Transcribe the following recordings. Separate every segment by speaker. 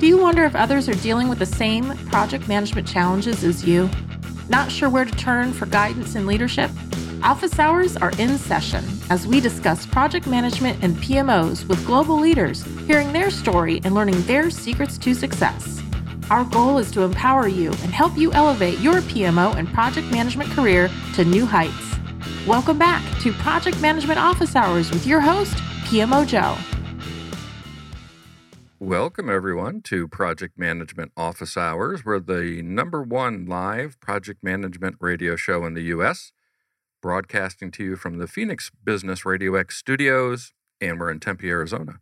Speaker 1: Do you wonder if others are dealing with the same project management challenges as you? Not sure where to turn for guidance and leadership? Office hours are in session as we discuss project management and PMOs with global leaders, hearing their story and learning their secrets to success. Our goal is to empower you and help you elevate your PMO and project management career to new heights. Welcome back to Project Management Office Hours with your host, PMO Joe.
Speaker 2: Welcome, everyone, to Project Management Office Hours. We're the number one live project management radio show in the U.S., broadcasting to you from the Phoenix Business Radio X studios, and we're in Tempe, Arizona.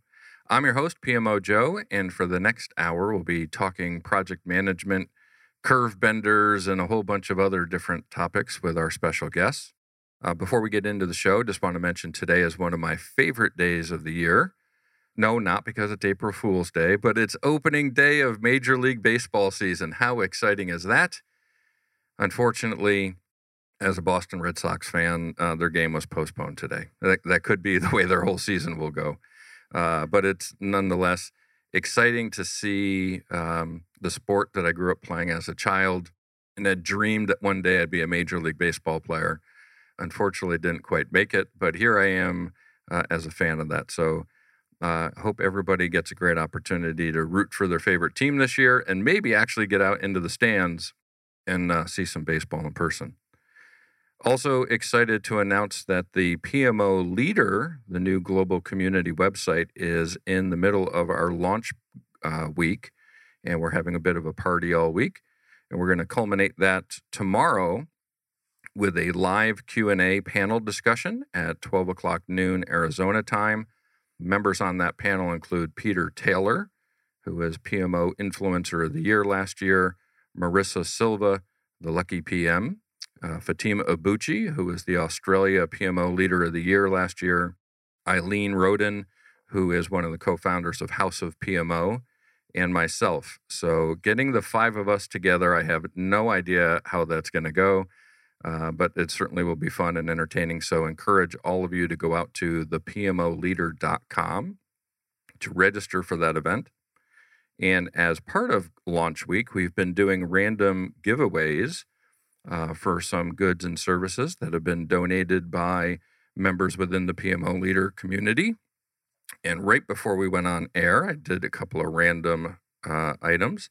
Speaker 2: I'm your host, PMO Joe, and for the next hour, we'll be talking project management, curve benders, and a whole bunch of other different topics with our special guests. Uh, before we get into the show, just want to mention today is one of my favorite days of the year. No, not because it's April Fool's Day, but it's opening day of Major League Baseball season. How exciting is that? Unfortunately, as a Boston Red Sox fan, uh, their game was postponed today. That, that could be the way their whole season will go. Uh, but it's nonetheless exciting to see um, the sport that I grew up playing as a child and had dreamed that one day I'd be a Major League Baseball player. Unfortunately, didn't quite make it, but here I am uh, as a fan of that. So uh, hope everybody gets a great opportunity to root for their favorite team this year and maybe actually get out into the stands and uh, see some baseball in person. Also, excited to announce that the PMO Leader, the new global community website, is in the middle of our launch uh, week, and we're having a bit of a party all week. And we're going to culminate that tomorrow with a live Q&A panel discussion at 12 o'clock noon Arizona time. Members on that panel include Peter Taylor, who was PMO Influencer of the Year last year, Marisa Silva, the Lucky PM, uh, Fatima Abuchi, who was the Australia PMO Leader of the Year last year, Eileen Roden, who is one of the co founders of House of PMO, and myself. So, getting the five of us together, I have no idea how that's going to go, uh, but it certainly will be fun and entertaining. So, encourage all of you to go out to thepmoleader.com to register for that event. And as part of launch week, we've been doing random giveaways uh, for some goods and services that have been donated by members within the PMO leader community. And right before we went on air, I did a couple of random uh, items.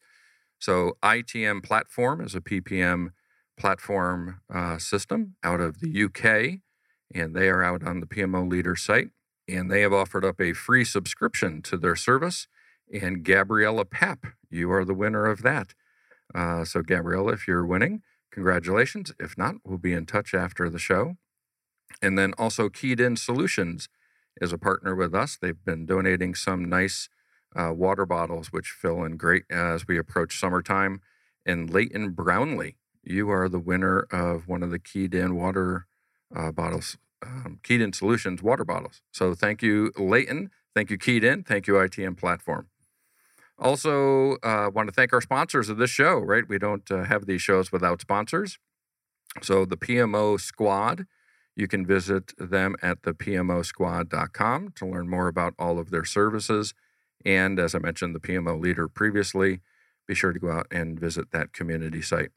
Speaker 2: So, ITM Platform is a PPM platform uh, system out of the UK, and they are out on the PMO Leader site. And they have offered up a free subscription to their service. And Gabriella Pep, you are the winner of that. Uh, so, Gabriella, if you're winning, congratulations. If not, we'll be in touch after the show. And then also, Keyed In Solutions is a partner with us. They've been donating some nice uh, water bottles, which fill in great as we approach summertime. And Leighton Brownlee, you are the winner of one of the Keyed In water uh, bottles, um, Keyed In Solutions water bottles. So thank you, Leighton. Thank you, Keyed In. Thank you, ITM Platform. Also, uh, want to thank our sponsors of this show, right? We don't uh, have these shows without sponsors. So, the PMO Squad, you can visit them at the thepmosquad.com to learn more about all of their services. And as I mentioned, the PMO leader previously, be sure to go out and visit that community site.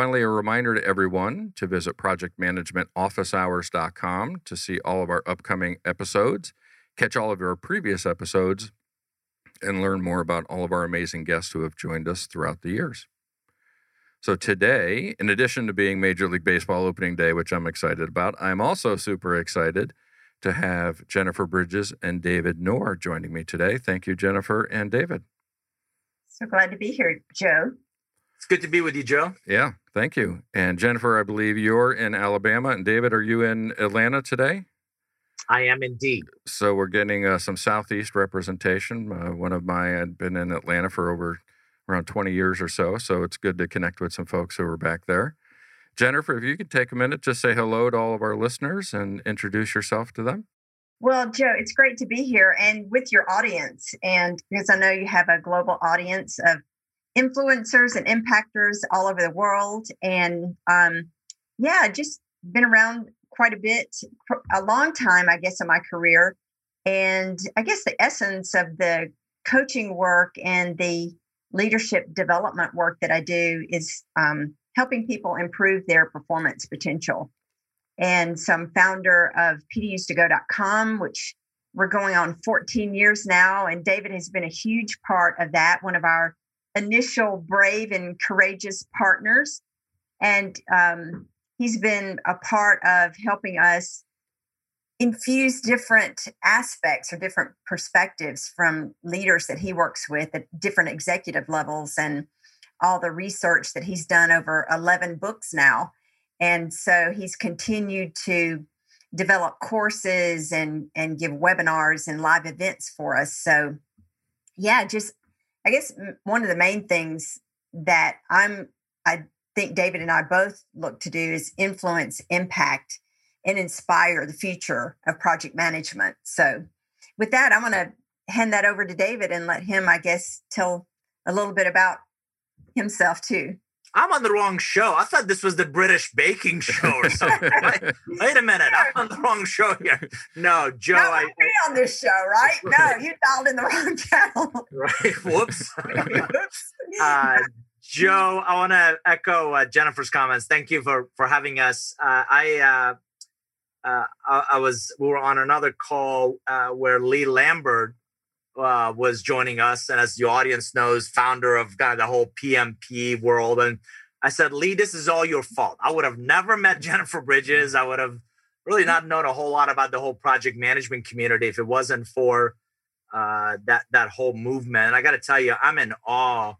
Speaker 2: Finally, a reminder to everyone to visit projectmanagementofficehours.com to see all of our upcoming episodes, catch all of our previous episodes, and learn more about all of our amazing guests who have joined us throughout the years. So, today, in addition to being Major League Baseball opening day, which I'm excited about, I'm also super excited to have Jennifer Bridges and David Nour joining me today. Thank you, Jennifer and David.
Speaker 3: So glad to be here, Joe.
Speaker 4: It's good to be with you, Joe.
Speaker 2: Yeah, thank you. And Jennifer, I believe you're in Alabama. And David, are you in Atlanta today?
Speaker 4: I am indeed.
Speaker 2: So we're getting uh, some Southeast representation. Uh, one of my had been in Atlanta for over around 20 years or so. So it's good to connect with some folks who are back there. Jennifer, if you could take a minute, just say hello to all of our listeners and introduce yourself to them.
Speaker 3: Well, Joe, it's great to be here and with your audience. And because I know you have a global audience of influencers and impactors all over the world. And um, yeah, just been around quite a bit, a long time, I guess, in my career. And I guess the essence of the coaching work and the leadership development work that I do is um, helping people improve their performance potential. And so I'm founder of pdus2go.com, which we're going on 14 years now. And David has been a huge part of that, one of our initial brave and courageous partners. And um, he's been a part of helping us infuse different aspects or different perspectives from leaders that he works with at different executive levels and all the research that he's done over 11 books now. And so he's continued to develop courses and and give webinars and live events for us. So yeah, just I guess one of the main things that I'm I think David and I both look to do is influence, impact, and inspire the future of project management. So, with that, I'm going to hand that over to David and let him, I guess, tell a little bit about himself too.
Speaker 4: I'm on the wrong show. I thought this was the British baking show or something. wait, wait, a minute, I'm on the wrong show here. No, Joe,
Speaker 3: no, I be on this show, right? No, you dialed in the wrong channel.
Speaker 4: Right. Whoops. Whoops. Uh, Joe, I want to echo uh, Jennifer's comments. Thank you for for having us. Uh, I, uh, uh, I, I was we were on another call uh, where Lee Lambert uh, was joining us, and as the audience knows, founder of kind of the whole PMP world. And I said, Lee, this is all your fault. I would have never met Jennifer Bridges. I would have really not known a whole lot about the whole project management community if it wasn't for that that whole movement. And I got to tell you, I'm in awe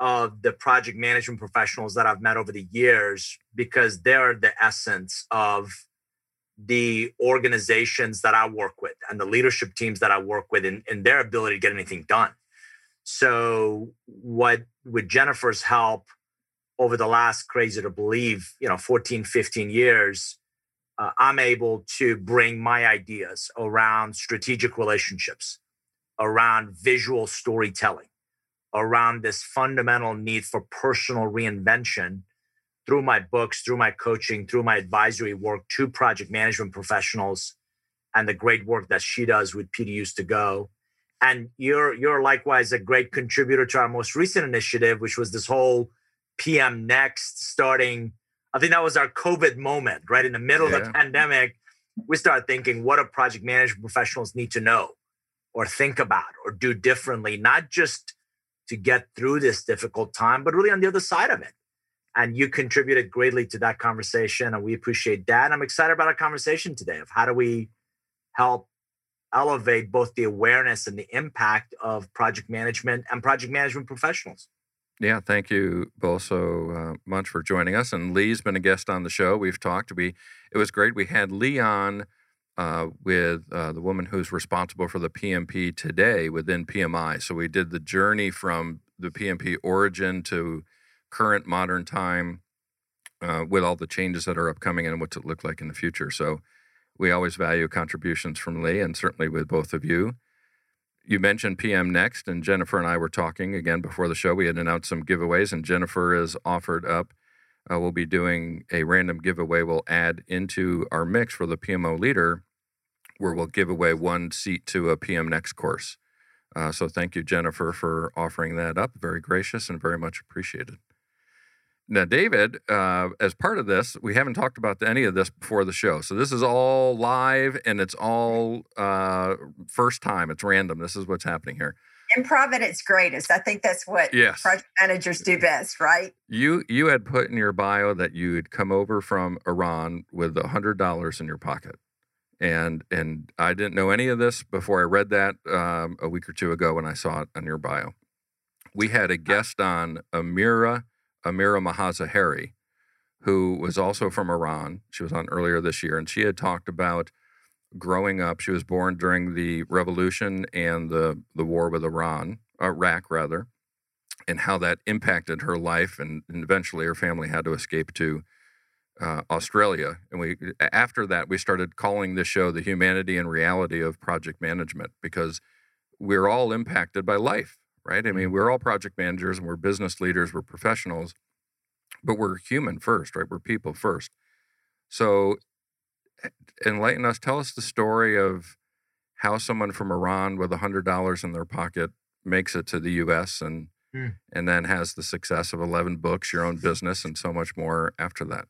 Speaker 4: of the project management professionals that I've met over the years because they're the essence of the organizations that I work with and the leadership teams that I work with in, their ability to get anything done. So, what with Jennifer's help over the last crazy to believe, you know, 14, 15 years, uh, I'm able to bring my ideas around strategic relationships, around visual storytelling around this fundamental need for personal reinvention through my books, through my coaching, through my advisory work to project management professionals and the great work that she does with PDUs to go. And you're you're likewise a great contributor to our most recent initiative, which was this whole PM Next starting. I think that was our COVID moment, right? In the middle yeah. of the pandemic, we started thinking what do project management professionals need to know or think about or do differently, not just to get through this difficult time, but really on the other side of it. And you contributed greatly to that conversation, and we appreciate that. I'm excited about our conversation today of how do we help elevate both the awareness and the impact of project management and project management professionals.
Speaker 2: Yeah, thank you both so uh, much for joining us. And Lee's been a guest on the show. We've talked. We it was great. We had Lee on uh, with uh, the woman who's responsible for the PMP today within PMI. So we did the journey from the PMP origin to current modern time uh, with all the changes that are upcoming and what's it look like in the future. So we always value contributions from Lee and certainly with both of you. You mentioned PM Next, and Jennifer and I were talking again before the show. We had announced some giveaways, and Jennifer has offered up uh, we'll be doing a random giveaway we'll add into our mix for the PMO leader, where we'll give away one seat to a PM Next course. Uh, so thank you, Jennifer, for offering that up. Very gracious and very much appreciated. Now, David, uh, as part of this, we haven't talked about any of this before the show. So this is all live and it's all uh, first time. It's random. This is what's happening here
Speaker 3: improv at its greatest. I think that's what yes. project managers do best, right?
Speaker 2: You you had put in your bio that you'd come over from Iran with a hundred dollars in your pocket, and and I didn't know any of this before I read that um, a week or two ago when I saw it on your bio. We had a guest on Amira Amira Mahazaheri, who was also from Iran. She was on earlier this year, and she had talked about growing up, she was born during the revolution and the, the war with Iran, uh, Iraq rather, and how that impacted her life. And, and eventually her family had to escape to uh, Australia. And we after that, we started calling this show The Humanity and Reality of Project Management because we're all impacted by life, right? I mean, mm-hmm. we're all project managers and we're business leaders, we're professionals, but we're human first, right? We're people first. So enlighten us. Tell us the story of how someone from Iran with $100 in their pocket makes it to the U.S. and mm. and then has the success of 11 books, your own business, and so much more after that.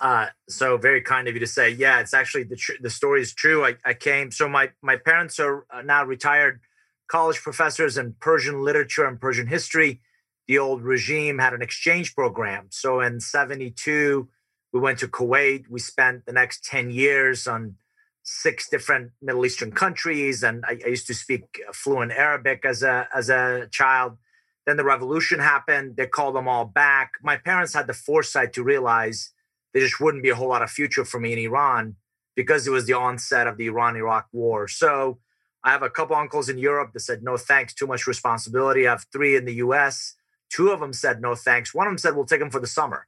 Speaker 4: Uh, so very kind of you to say, yeah, it's actually the tr- the story is true. I, I came. So my my parents are uh, now retired college professors in Persian literature and Persian history. The old regime had an exchange program. So in '72, we went to Kuwait. We spent the next 10 years on six different Middle Eastern countries, and I, I used to speak fluent Arabic as a as a child. Then the revolution happened. They called them all back. My parents had the foresight to realize there just wouldn't be a whole lot of future for me in Iran because it was the onset of the Iran Iraq war. So I have a couple uncles in Europe that said, no thanks, too much responsibility. I have three in the US. Two of them said, no thanks. One of them said, we'll take them for the summer.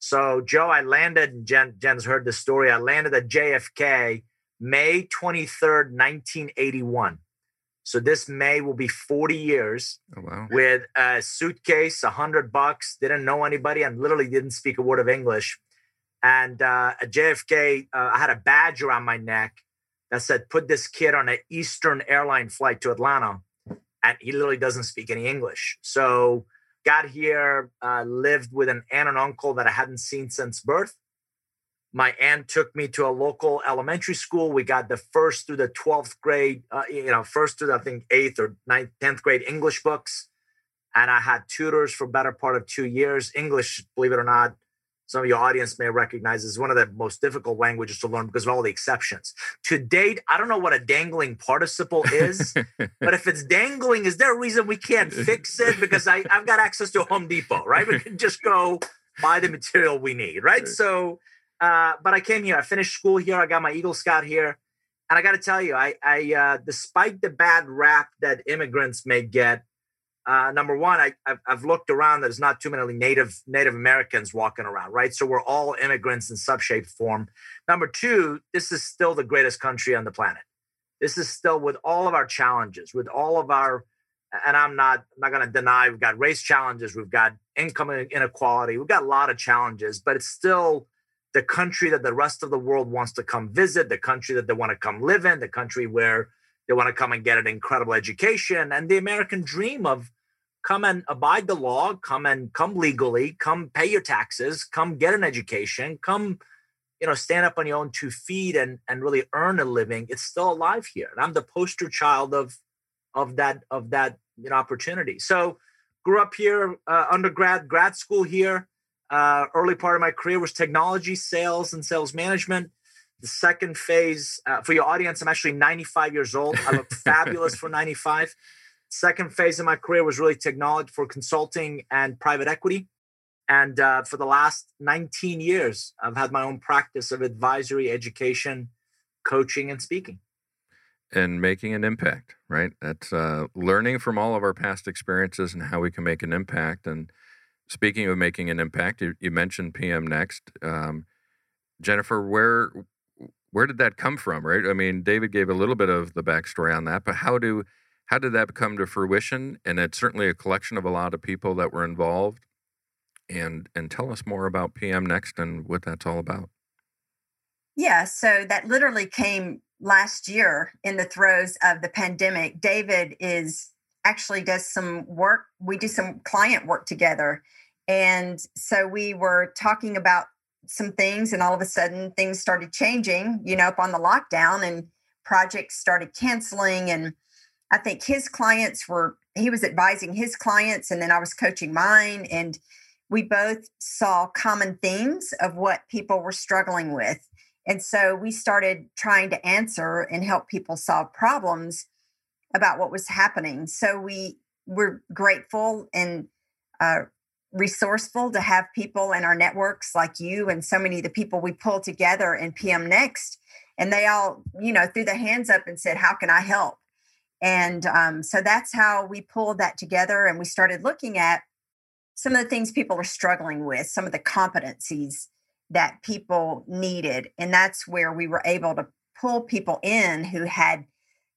Speaker 4: So, Joe, I landed, and Jen, Jen's heard this story. I landed at JFK May 23rd, 1981. So this May will be 40 years
Speaker 2: oh, wow.
Speaker 4: with a suitcase, hundred bucks, didn't know anybody, and literally didn't speak a word of English. And uh, at JFK, uh, I had a badge around my neck that said, "Put this kid on an Eastern airline flight to Atlanta," and he literally doesn't speak any English. So got here, uh, lived with an aunt and uncle that I hadn't seen since birth my aunt took me to a local elementary school. We got the first through the 12th grade, uh, you know, first through I think, eighth or ninth, 10th grade English books. And I had tutors for better part of two years. English, believe it or not, some of your audience may recognize is one of the most difficult languages to learn because of all the exceptions. To date, I don't know what a dangling participle is, but if it's dangling, is there a reason we can't fix it? Because I, I've got access to Home Depot, right? We can just go buy the material we need, right? So uh, but I came here. I finished school here. I got my Eagle Scout here, and I got to tell you, I, I uh, despite the bad rap that immigrants may get, uh, number one, I, I've, I've, looked around. There's not too many Native Native Americans walking around, right? So we're all immigrants in some shape, form. Number two, this is still the greatest country on the planet. This is still with all of our challenges, with all of our, and I'm not I'm not going to deny we've got race challenges, we've got income inequality, we've got a lot of challenges, but it's still the country that the rest of the world wants to come visit, the country that they want to come live in, the country where they want to come and get an incredible education, and the American dream of come and abide the law, come and come legally, come pay your taxes, come get an education, come, you know, stand up on your own two feet and and really earn a living. It's still alive here, and I'm the poster child of of that of that you know opportunity. So grew up here, uh, undergrad, grad school here uh, early part of my career was technology, sales, and sales management. The second phase, uh, for your audience, I'm actually 95 years old. I look fabulous for 95. Second phase of my career was really technology for consulting and private equity. And uh, for the last 19 years, I've had my own practice of advisory, education, coaching, and speaking.
Speaker 2: And making an impact, right? That's uh, learning from all of our past experiences and how we can make an impact. And Speaking of making an impact, you, you mentioned PM Next. Um, Jennifer, where where did that come from? Right? I mean, David gave a little bit of the backstory on that, but how do how did that come to fruition? And it's certainly a collection of a lot of people that were involved. And and tell us more about PM Next and what that's all about.
Speaker 3: Yeah, so that literally came last year in the throes of the pandemic. David is actually does some work. We do some client work together and so we were talking about some things, and all of a sudden things started changing, you know, up on the lockdown, and projects started canceling. And I think his clients were, he was advising his clients, and then I was coaching mine. And we both saw common themes of what people were struggling with. And so we started trying to answer and help people solve problems about what was happening. So we were grateful and uh, resourceful to have people in our networks like you and so many of the people we pull together in PM Next. And they all, you know, threw their hands up and said, How can I help? And um, so that's how we pulled that together. And we started looking at some of the things people were struggling with, some of the competencies that people needed. And that's where we were able to pull people in who had,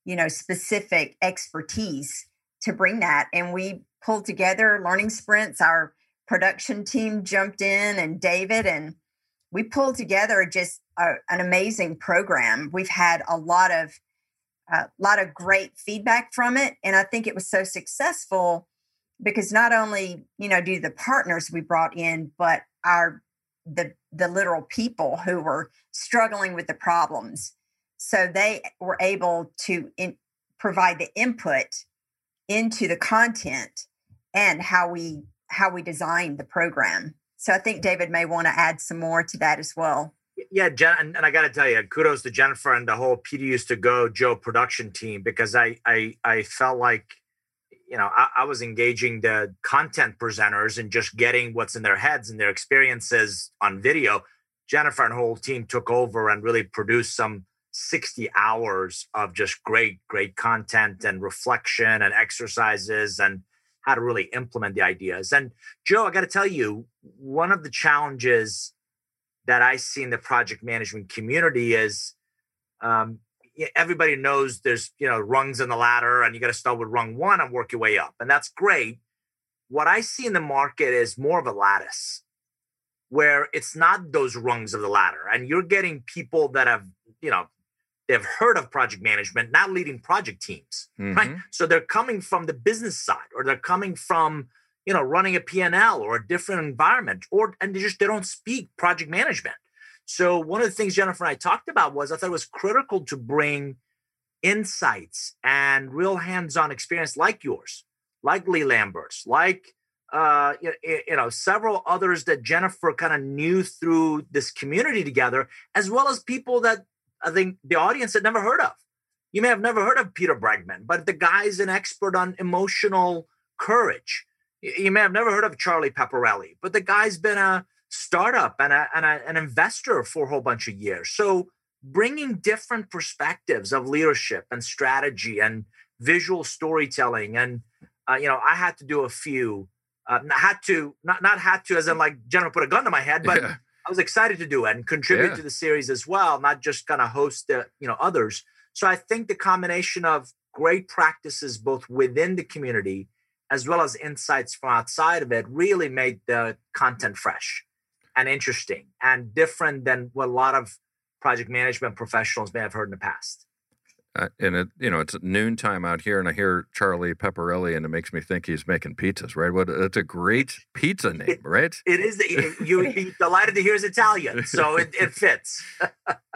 Speaker 3: you know, specific expertise to bring that. And we pulled together learning sprints. Our production team jumped in and David and we pulled together just a, an amazing program. We've had a lot of a lot of great feedback from it. And I think it was so successful because not only, you know, do the partners we brought in, but our the the literal people who were struggling with the problems. So they were able to in, provide the input into the content and how we how we designed the program. So I think mm. David may want to add some more to that as well.
Speaker 4: Yeah, Jen, and, and I got to tell you, kudos to Jennifer and the whole PDUs to go Joe production team because I I I felt like you know I, I, was engaging the content presenters and just getting what's in their heads and their experiences on video. Jennifer and whole team took over and really produced some 60 hours of just great, great content and reflection and exercises and how to really implement the ideas. And Joe, I got to tell you, one of the challenges that I see in the project management community is um, everybody knows there's you know rungs in the ladder, and you got to start with rung one and work your way up, and that's great. What I see in the market is more of a lattice, where it's not those rungs of the ladder, and you're getting people that have you know they've heard of project management, not leading project teams, mm-hmm. right? So they're coming from the business side, or they're coming from you know running a P&L or a different environment, or and they just they don't speak project management. So one of the things Jennifer and I talked about was I thought it was critical to bring insights and real hands-on experience like yours, like Lee Lambert's, like uh, you, you know several others that Jennifer kind of knew through this community together, as well as people that I think the audience had never heard of. You may have never heard of Peter Bregman, but the guy's an expert on emotional courage. You may have never heard of Charlie Pepperelli, but the guy's been a startup and, a, and a, an investor for a whole bunch of years. So bringing different perspectives of leadership and strategy and visual storytelling and uh, you know i had to do a few uh, had to not not had to as in like Jennifer put a gun to my head but yeah. I was excited to do it and contribute yeah. to the series as well, not just kind of host the, you know, others. So I think the combination of great practices both within the community as well as insights from outside of it really made the content fresh and interesting and different than what a lot of project management professionals may have heard in the past.
Speaker 2: Uh, and it, you know, it's noontime out here, and I hear Charlie pepperelli and it makes me think he's making pizzas, right? What? It's a great pizza name,
Speaker 4: it,
Speaker 2: right?
Speaker 4: It is. You would be delighted to hear his Italian, so it, it fits.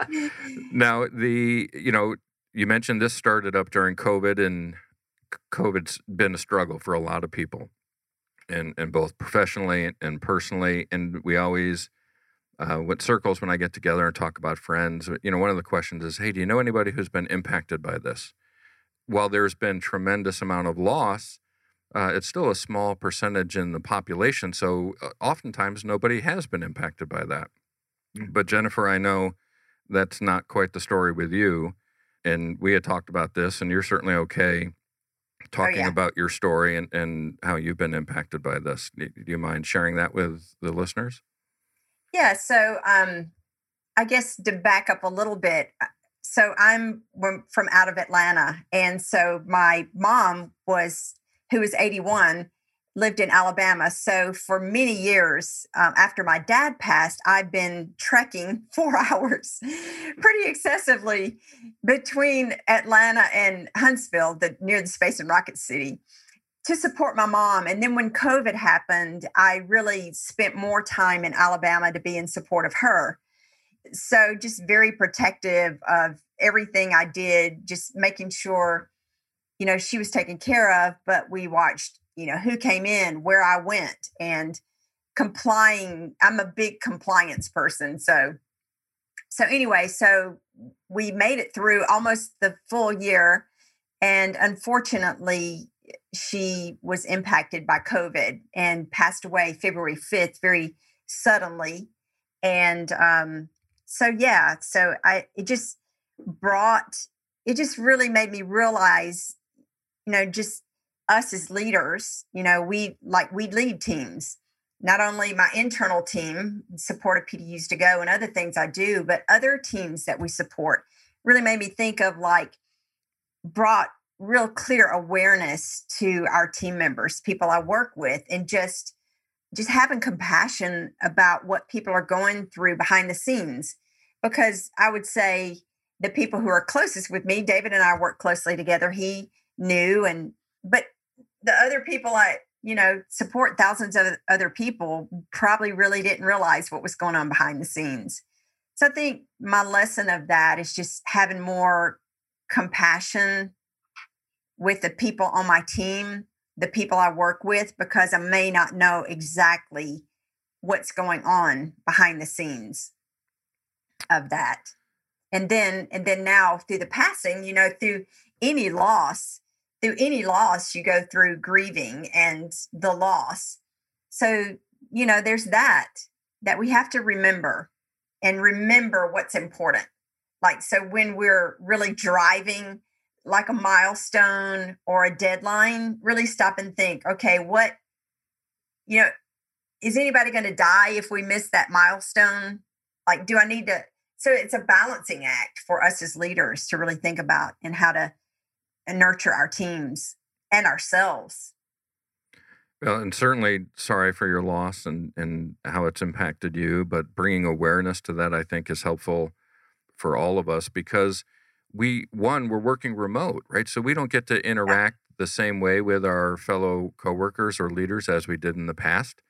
Speaker 2: now, the you know, you mentioned this started up during COVID, and COVID's been a struggle for a lot of people, and and both professionally and personally, and we always uh, what circles when I get together and talk about friends, you know, one of the questions is, hey, do you know anybody who's been impacted by this? While there's been tremendous amount of loss, uh, it's still a small percentage in the population. So uh, oftentimes nobody has been impacted by that. Mm-hmm. But Jennifer, I know that's not quite the story with you. And we had talked about this, and you're certainly okay oh, talking oh, yeah. about your story and, and how you've been impacted by this. Do you mind sharing that with the listeners?
Speaker 3: Yeah. So, um, I guess to back up a little bit, uh, so I'm from out of Atlanta, and so my mom was, who was 81, lived in Alabama. So for many years um, after my dad passed, I've been trekking four hours, pretty excessively, between Atlanta and Huntsville, the near the Space and Rocket City to support my mom. And then when COVID happened, I really spent more time in Alabama to be in support of her. So just very protective of everything I did, just making sure, you know, she was taken care of. But we watched, you know, who came in, where I went, and complying. I'm a big compliance person. So, so anyway, so we made it through almost the full year. And unfortunately, she was impacted by COVID and passed away February 5th very suddenly. And um, so, yeah, so I, it just brought, it just really made me realize, you know, just us as leaders, you know, we like, we lead teams. Not only my internal team, support of PDUs to go and other things I do, but other teams that we support really made me think of like, brought real clear awareness to our team members, people I work with, and just just having compassion about what people are going through behind the scenes. Because I would say, the people who are closest with me, David and I work closely together. He knew, and but the other people I, you know, support thousands of other people probably really didn't realize what was going on behind the scenes. So I think my lesson of that is just having more compassion with the people on my team, the people I work with, because I may not know exactly what's going on behind the scenes of that. And then, and then now through the passing, you know, through any loss, through any loss, you go through grieving and the loss. So, you know, there's that that we have to remember and remember what's important. Like, so when we're really driving like a milestone or a deadline, really stop and think, okay, what, you know, is anybody going to die if we miss that milestone? Like, do I need to? So it's a balancing act for us as leaders to really think about and how to nurture our teams and ourselves.
Speaker 2: Well, and certainly sorry for your loss and, and how it's impacted you, but bringing awareness to that, I think, is helpful for all of us because we, one, we're working remote, right? So we don't get to interact the same way with our fellow coworkers or leaders as we did in the past.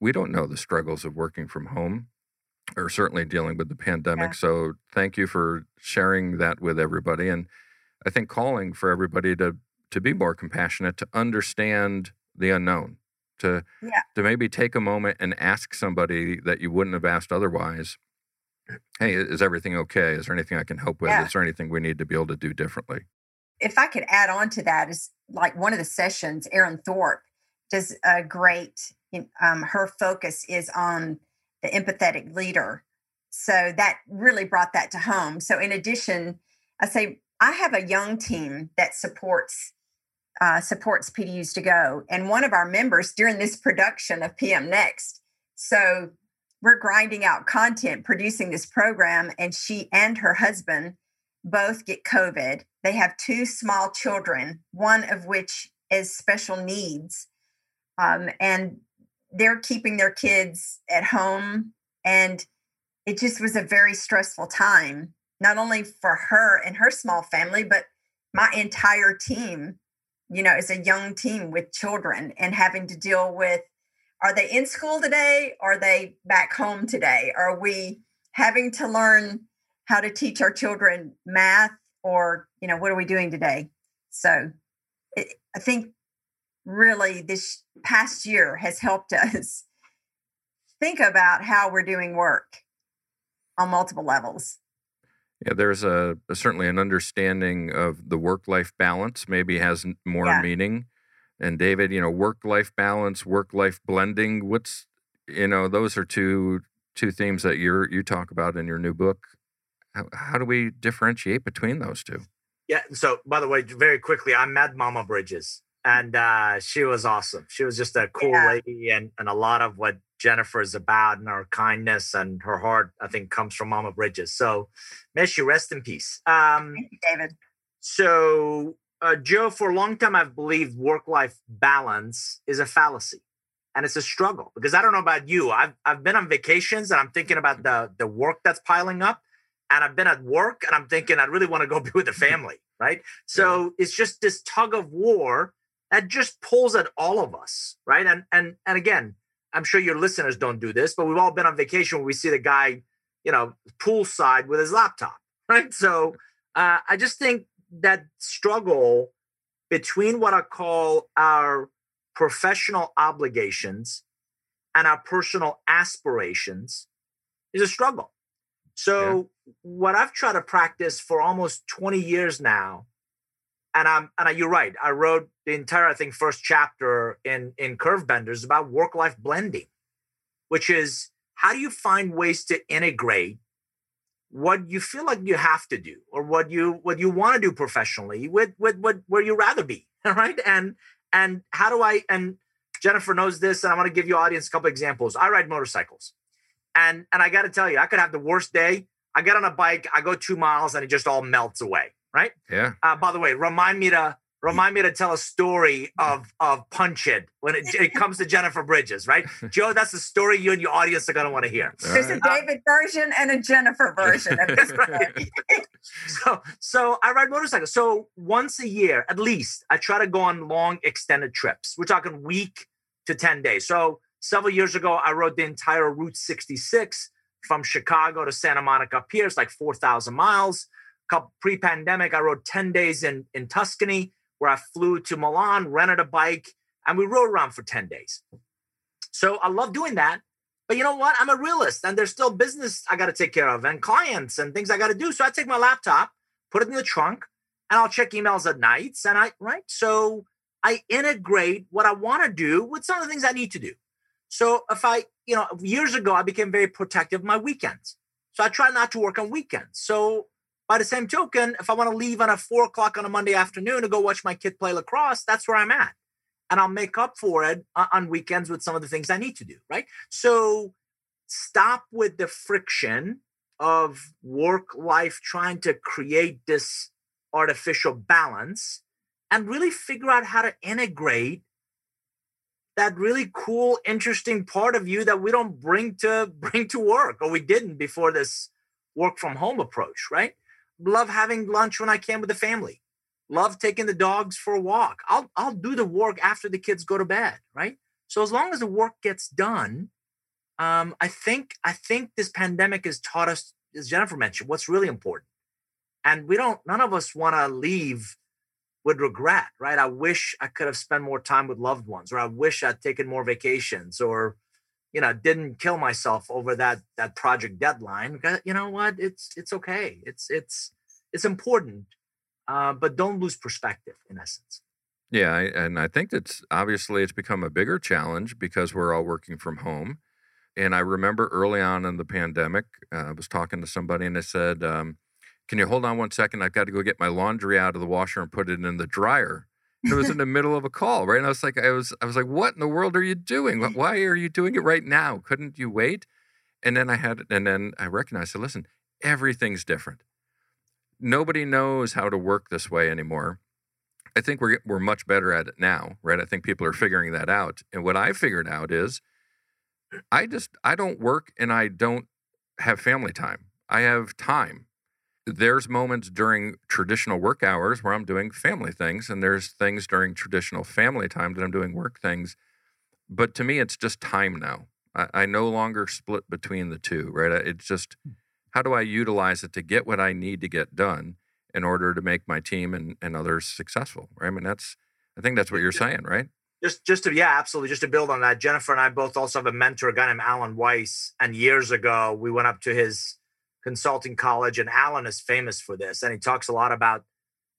Speaker 2: We don't know the struggles of working from home or certainly dealing with the pandemic. Yeah. So thank you for sharing that with everybody. And I think calling for everybody to to be more compassionate, to understand the unknown, to yeah. to maybe take a moment and ask somebody that you wouldn't have asked otherwise. Hey, is everything okay? Is there anything I can help with? Yeah. Is there anything we need to be able to do differently?
Speaker 3: If I could add on to that, is like one of the sessions, Erin Thorpe does a great. Um, her focus is on the empathetic leader, so that really brought that to home. So in addition, I say I have a young team that supports uh, supports PDUs to go, and one of our members during this production of PM Next. So we're grinding out content, producing this program, and she and her husband both get COVID. They have two small children, one of which is special needs, um, and they're keeping their kids at home, and it just was a very stressful time not only for her and her small family, but my entire team, you know, is a young team with children and having to deal with are they in school today? Are they back home today? Are we having to learn how to teach our children math or, you know, what are we doing today? So it, I think really this past year has helped us think about how we're doing work on multiple levels.
Speaker 2: Yeah, there's a, a certainly an understanding of the work-life balance. Maybe has more yeah. meaning. And David, you know, work-life balance, work-life blending. What's you know, those are two two themes that you you talk about in your new book. How, how do we differentiate between those two?
Speaker 4: Yeah. So, by the way, very quickly, I met Mama Bridges, and uh, she was awesome. She was just a cool yeah. lady, and and a lot of what Jennifer is about and her kindness and her heart, I think, comes from Mama Bridges. So may she rest in peace. Um,
Speaker 3: Thank you, David.
Speaker 4: So, uh, Joe, for a long time, I've believed work life balance is a fallacy and it's a struggle because I don't know about you. I've, I've been on vacations and I'm thinking about the, the work that's piling up. And I've been at work and I'm thinking I really want to go be with the family. Right. So it's just this tug of war that just pulls at all of us. Right. And, and, and again, I'm sure your listeners don't do this, but we've all been on vacation where we see the guy, you know, poolside with his laptop, right? So uh, I just think that struggle between what I call our professional obligations and our personal aspirations is a struggle. So yeah. what I've tried to practice for almost 20 years now and I'm and I, you're right. I wrote the entire I think first chapter in in Curve Benders about work life blending, which is how do you find ways to integrate what you feel like you have to do or what you what you want to do professionally with with what where you rather be right and and how do i and jennifer knows this and i want to give you audience a couple examples i ride motorcycles and and i got to tell you i could have the worst day i get on a bike i go two miles and it just all melts away right?
Speaker 2: Yeah.
Speaker 4: Uh, by the way, remind me to remind me to tell a story of of Punch It when it, it comes to Jennifer Bridges, right? Joe, that's the story you and your audience are going to want to hear.
Speaker 3: There's a David version and a Jennifer version of
Speaker 4: so, so I ride motorcycles. So once a year, at least, I try to go on long extended trips. We're talking week to ten days. So several years ago, I rode the entire Route 66 from Chicago to Santa Monica Pier. It's like 4,000 miles. Pre-pandemic, I rode 10 days in, in Tuscany where I flew to Milan, rented a bike, and we rode around for 10 days. So I love doing that. But you know what? I'm a realist and there's still business I got to take care of and clients and things I got to do. So I take my laptop, put it in the trunk, and I'll check emails at nights. And I, right? So I integrate what I want to do with some of the things I need to do. So if I, you know, years ago, I became very protective of my weekends. So I try not to work on weekends. So by the same token, if I want to leave on a four o'clock on a Monday afternoon to go watch my kid play lacrosse, that's where I'm at. And I'll make up for it on weekends with some of the things I need to do. Right. So stop with the friction of work life trying to create this artificial balance and really figure out how to integrate that really cool interesting part of you that we don't bring to bring to work or we didn't before this work from home approach right love having lunch when I can with the family. Love taking the dogs for a walk. I'll I'll do the work after the kids go to bed, right? So as long as the work gets done, um, I think I think this pandemic has taught us, as Jennifer mentioned, what's really important. And we don't. None of us want to leave with regret, right? I wish I could have spent more time with loved ones, or I wish I'd taken more vacations, or you know didn't kill myself over that that project deadline you know what? It's it's okay. It's it's it's important uh, but don't lose perspective in essence.
Speaker 2: Yeah and i think it's obviously it's become a bigger challenge because we're all working from home. And i remember early on in the pandemic uh, i was talking to somebody and they said um, can you hold on one second? I've got to go get my laundry out of the washer and put it in the dryer it was in the middle of a call, right? And I was like, I was, I was like, what in the world are you doing? Why are you doing it right now? Couldn't you wait? And then I had, and then I recognized, so listen, everything's different. Nobody knows how to work this way anymore. I think we're we're much better at it now, right? I think people are mm-hmm. figuring that out. And what I figured out is, I just I don't work and I don't have family time. I have time there's moments during traditional work hours where I'm doing family things, and there's things during traditional family time that I'm doing work things. But to me, it's just time now. I, I no longer split between the two, right? It's just hmm. how do I utilize it to get what I need to get done in order to make my team and, and others successful, right? I mean, that's, I think that's what you're saying, right?
Speaker 4: Just, just to, yeah, absolutely. Just to build on that, Jennifer and I both also have a mentor, a guy named Alan Weiss. And years ago, we went up to his consulting college, and Alan is famous for this. And he talks a lot about,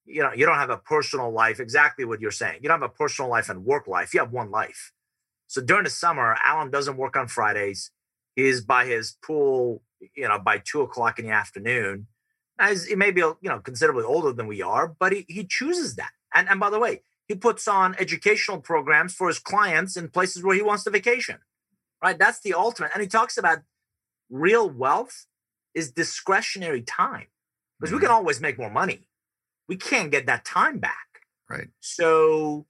Speaker 4: you know, you don't have a personal life, exactly what you're saying. You don't have a personal life and work life. You have one life. So during the summer, Alan doesn't work on Fridays. He's by his pool, you know, by two o'clock in the afternoon. As he may be, you know, considerably older than we are, but he, he chooses that. And, and by the way, he puts on educational programs for his clients in places where he wants to vacation, right? That's the ultimate. And he talks about real wealth is discretionary time because mm-hmm. we can mm-hmm. always make more money. We can't get that time back.
Speaker 2: Right.
Speaker 4: So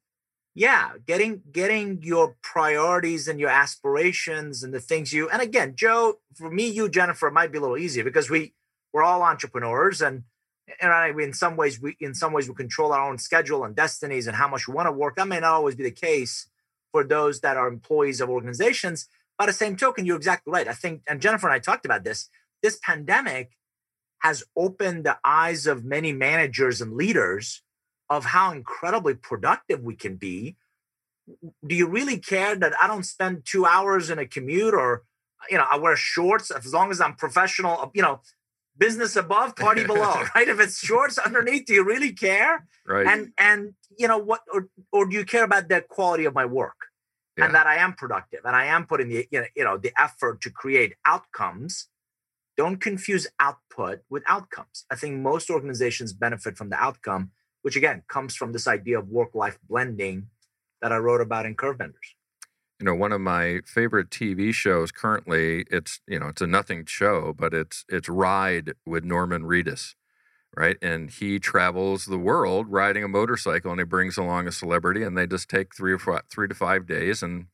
Speaker 4: yeah, getting getting your priorities and your aspirations and the things you and again, Joe, for me, you, Jennifer, it might be a little easier because we we're all entrepreneurs and and I, in some ways we in some ways we control our own schedule and destinies and how much we want to work. That may not always be the case for those that are employees of organizations. By the same token, you're exactly right. I think, and Jennifer and I talked about this this pandemic has opened the eyes of many managers and leaders of how incredibly productive we can be. Do you really care that I don't spend two hours in a commute or, you know, I wear shorts as long as I'm professional, you know, business above, party below, right? If it's shorts underneath, do you really care?
Speaker 2: Right.
Speaker 4: And, and, you know, what, or, or do you care about the quality of my work? Yeah. And that I am productive and I am putting the, you know, you know, the effort to create outcomes don't confuse output with outcomes. I think most organizations benefit from the outcome, which again comes from this idea of work life blending that I wrote about in Curve Benders.
Speaker 2: You know, one of my favorite TV shows currently, it's, you know, it's a nothing show, but it's it's Ride with Norman Reedus. right? And he travels the world riding a motorcycle, and he brings along a celebrity, and they just take three or four, three to five days, and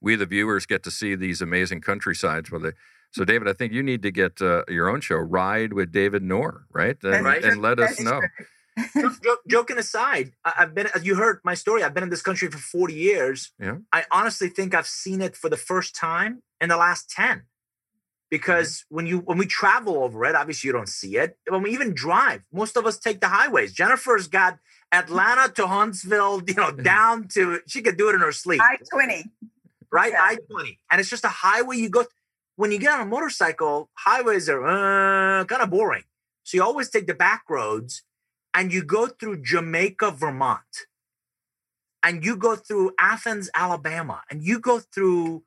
Speaker 2: we the viewers get to see these amazing countrysides where they. So, David, I think you need to get uh, your own show, Ride with David Nour, right? And,
Speaker 4: right.
Speaker 2: and let us know.
Speaker 4: joking aside, I've been, as you heard my story, I've been in this country for 40 years.
Speaker 2: Yeah.
Speaker 4: I honestly think I've seen it for the first time in the last 10. Because when you when we travel over it, obviously you don't see it. When we even drive, most of us take the highways. Jennifer's got Atlanta to Huntsville, you know, down to she could do it in her sleep.
Speaker 3: I twenty,
Speaker 4: right? Yeah. I twenty, and it's just a highway. You go when you get on a motorcycle. Highways are uh, kind of boring, so you always take the back roads and you go through Jamaica, Vermont, and you go through Athens, Alabama, and you go through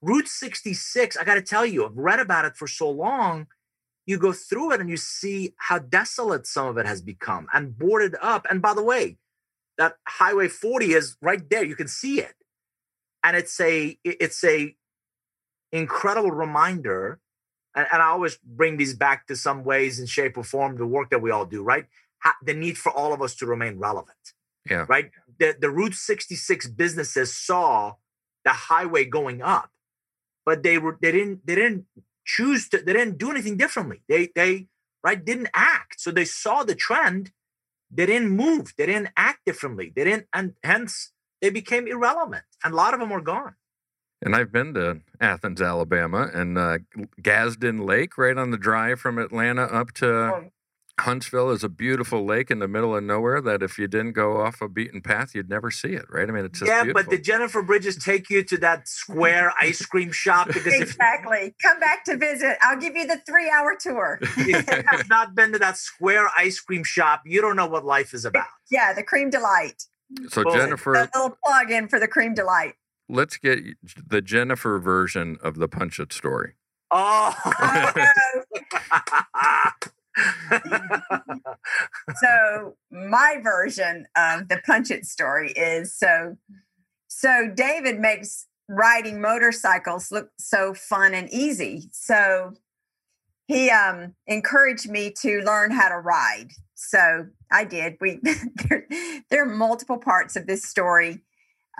Speaker 4: Route 66. I got to tell you, I've read about it for so long. You go through it and you see how desolate some of it has become and boarded up. And by the way, that Highway 40 is right there. You can see it. And it's a it's a incredible reminder. And, and I always bring these back to some ways in shape or form, the work that we all do, right? the need for all of us to remain relevant.
Speaker 2: Yeah.
Speaker 4: Right. The the Route 66 businesses saw the highway going up, but they were they didn't they didn't choose to they didn't do anything differently. They they right didn't act. So they saw the trend. They didn't move. They didn't act differently. They didn't, and hence they became irrelevant. And a lot of them were gone.
Speaker 2: And I've been to Athens, Alabama, and uh, Gadsden Lake, right on the drive from Atlanta up to oh, Huntsville is a beautiful lake in the middle of nowhere that if you didn't go off a beaten path, you'd never see it, right? I mean, it's just
Speaker 4: yeah.
Speaker 2: Beautiful.
Speaker 4: But did Jennifer Bridges take you to that square ice cream shop?
Speaker 3: Because exactly, if, come back to visit. I'll give you the three-hour tour.
Speaker 4: if you have not been to that square ice cream shop, you don't know what life is about.
Speaker 3: Yeah, the cream delight.
Speaker 2: So Boom. Jennifer,
Speaker 3: a little plug in for the cream delight.
Speaker 2: Let's get the Jennifer version of the Punch It story.
Speaker 4: Oh.
Speaker 3: so my version of the punch it story is so so david makes riding motorcycles look so fun and easy so he um, encouraged me to learn how to ride so i did we there, there are multiple parts of this story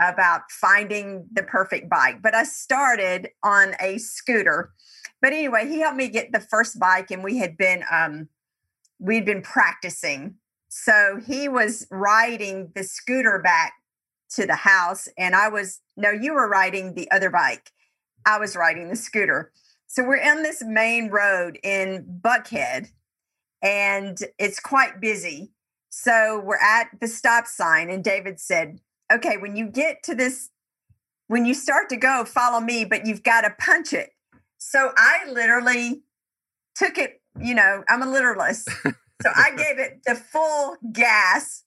Speaker 3: about finding the perfect bike but i started on a scooter but anyway, he helped me get the first bike, and we had been um, we'd been practicing. So he was riding the scooter back to the house, and I was no, you were riding the other bike. I was riding the scooter. So we're on this main road in Buckhead, and it's quite busy. So we're at the stop sign, and David said, Okay, when you get to this, when you start to go, follow me, but you've got to punch it. So I literally took it, you know, I'm a literalist. so I gave it the full gas.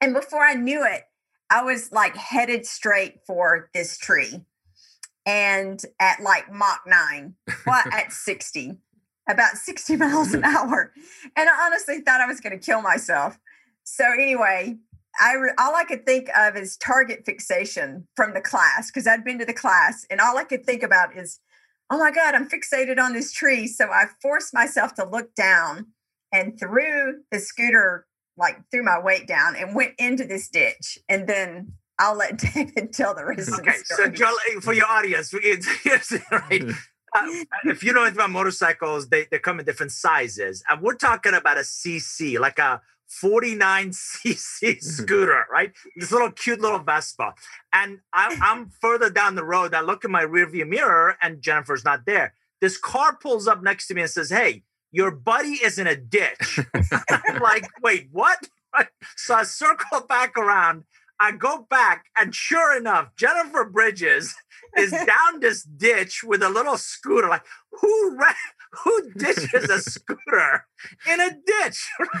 Speaker 3: And before I knew it, I was like headed straight for this tree. And at like Mach 9, what at 60, about 60 miles an hour. And I honestly thought I was going to kill myself. So anyway, I re- all I could think of is target fixation from the class because I'd been to the class and all I could think about is oh my God, I'm fixated on this tree. So I forced myself to look down and threw the scooter, like threw my weight down and went into this ditch. And then I'll let David tell the rest okay, of the story.
Speaker 4: So, Joel, for your audience, right? Uh, if you know anything about motorcycles, they, they come in different sizes. And we're talking about a CC, like a 49cc hmm. scooter, right? This little cute little Vespa. And I'm, I'm further down the road. I look in my rearview mirror and Jennifer's not there. This car pulls up next to me and says, Hey, your buddy is in a ditch. I'm like, wait, what? So I circle back around. I go back, and sure enough, Jennifer Bridges is down this ditch with a little scooter. Like, who ran, who ditches a scooter in a ditch?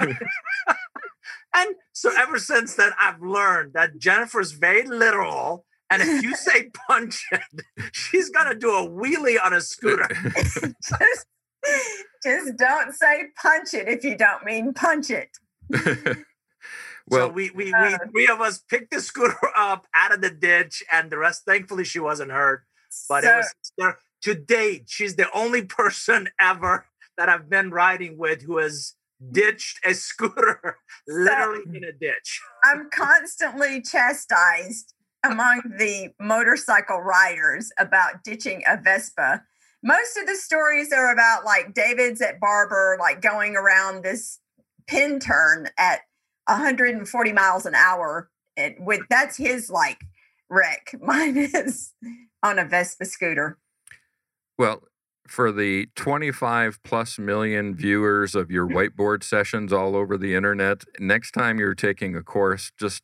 Speaker 4: and so ever since then, I've learned that Jennifer's very literal. And if you say punch it, she's gonna do a wheelie on a scooter.
Speaker 3: just, just don't say punch it if you don't mean punch it.
Speaker 4: Well, so we we, uh, we three of us picked the scooter up out of the ditch, and the rest. Thankfully, she wasn't hurt. But so, it was to date, she's the only person ever that I've been riding with who has ditched a scooter literally in a ditch.
Speaker 3: I'm constantly chastised among the motorcycle riders about ditching a Vespa. Most of the stories are about like David's at Barber, like going around this pin turn at 140 miles an hour. And with that's his like wreck. Mine is on a Vespa scooter.
Speaker 2: Well, for the 25 plus million viewers of your whiteboard sessions all over the internet, next time you're taking a course, just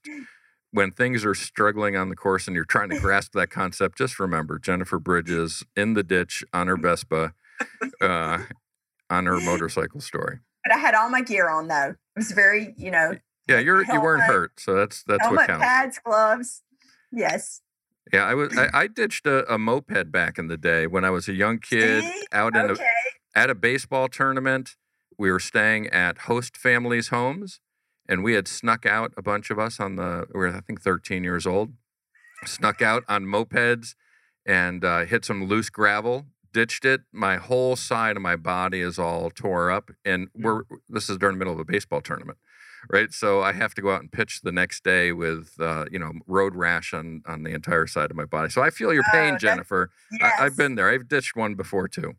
Speaker 2: when things are struggling on the course and you're trying to grasp that concept, just remember Jennifer Bridges in the ditch on her Vespa, uh, on her motorcycle story.
Speaker 3: But I had all my gear on though. It was very, you know.
Speaker 2: Yeah, you're helmet, you weren't hurt, so that's that's
Speaker 3: helmet,
Speaker 2: what counts.
Speaker 3: Pads, gloves. Yes.
Speaker 2: Yeah, I was. I, I ditched a, a, moped back in the day when I was a young kid
Speaker 3: See?
Speaker 2: out in
Speaker 3: okay.
Speaker 2: a at a baseball tournament. We were staying at host families' homes, and we had snuck out a bunch of us on the. We were I think 13 years old. Snuck out on mopeds and uh, hit some loose gravel. Ditched it. My whole side of my body is all tore up, and mm. we're. This is during the middle of a baseball tournament right? So I have to go out and pitch the next day with, uh, you know, road rash on on the entire side of my body. So I feel your pain, oh, Jennifer.
Speaker 3: Yes.
Speaker 2: I, have been there. I've ditched one before too.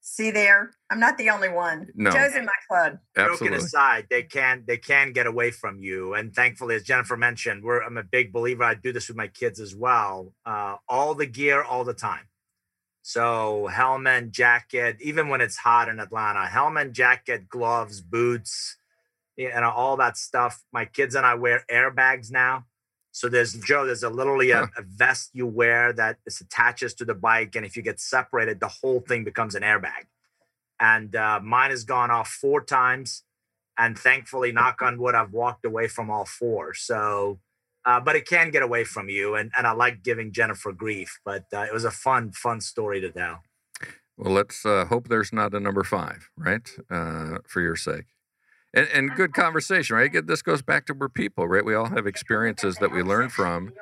Speaker 3: See there, I'm not the only one.
Speaker 2: No,
Speaker 3: Joe's in my club.
Speaker 2: Absolutely.
Speaker 4: Joking aside, they can they can get away from you, and thankfully, as Jennifer mentioned, we're I'm a big believer. I do this with my kids as well. Uh, all the gear, all the time. So helmet, jacket, even when it's hot in Atlanta, helmet, jacket, gloves, boots, and all that stuff. My kids and I wear airbags now. So there's Joe, there's a literally a, a, vest you wear that is attaches to the bike, and if you get separated, the whole thing becomes an airbag. And uh, mine has gone off four times, and thankfully, knock on wood, I've walked away from all four. So, uh, but it can get away from you, and and I like giving Jennifer grief, but uh, it was a fun fun story to tell.
Speaker 2: Well, let's uh, hope there's not a number five, right? Uh, for your sake and, and good conversation, right? This goes back to we're people, right? We all have experiences that we learn from,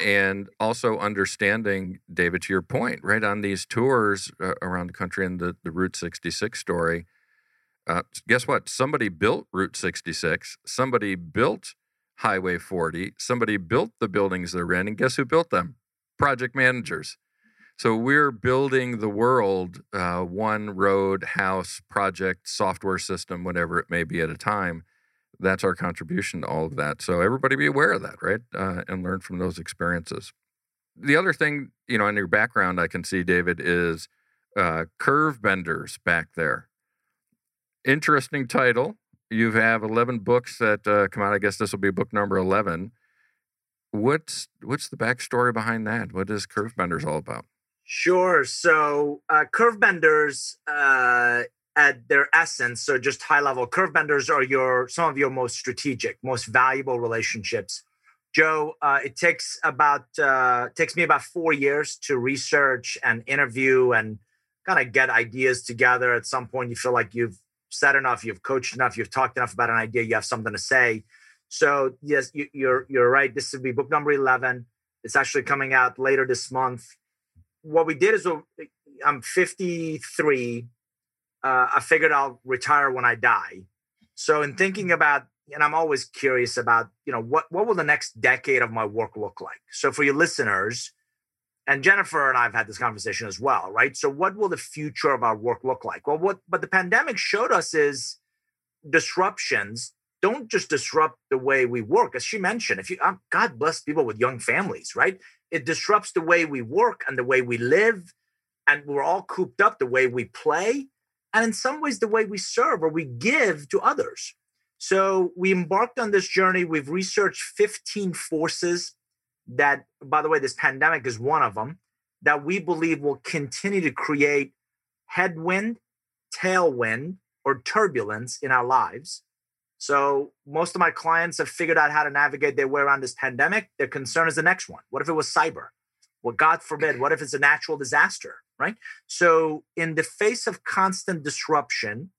Speaker 2: and also understanding, David, to your point, right? On these tours uh, around the country and the, the Route 66 story, uh, guess what? Somebody built Route 66, somebody built Highway 40, somebody built the buildings they're in, and guess who built them? Project managers. So we're building the world uh, one road, house, project, software system, whatever it may be at a time. That's our contribution to all of that. So everybody be aware of that, right? Uh, and learn from those experiences. The other thing, you know, in your background, I can see, David, is uh, Curve Benders back there. Interesting title. You have 11 books that uh, come out. I guess this will be book number 11. What's what's the backstory behind that? What is Curve Benders all about?
Speaker 4: Sure. So uh, curve benders, uh, at their essence, so just high level curve benders are your some of your most strategic, most valuable relationships. Joe, uh, it takes about uh, takes me about four years to research and interview and kind of get ideas together. At some point, you feel like you've said enough, you've coached enough, you've talked enough about an idea, you have something to say. So yes, you, you're you're right. This will be book number eleven. It's actually coming out later this month what we did is I'm 53. Uh, I figured I'll retire when I die. So in thinking about, and I'm always curious about, you know, what what will the next decade of my work look like? So for your listeners, and Jennifer and I have had this conversation as well, right? So what will the future of our work look like? Well, what but the pandemic showed us is disruptions don't just disrupt the way we work as she mentioned if you um, god bless people with young families right it disrupts the way we work and the way we live and we're all cooped up the way we play and in some ways the way we serve or we give to others. So we embarked on this journey. We've researched 15 forces that by the way this pandemic is one of them that we believe will continue to create headwind tailwind or turbulence in our lives so most of my clients have figured out how to navigate their way around this pandemic. Their concern is the next one. What if it was cyber? Well, God forbid, what if it's a natural disaster, right? So in the face of constant disruption,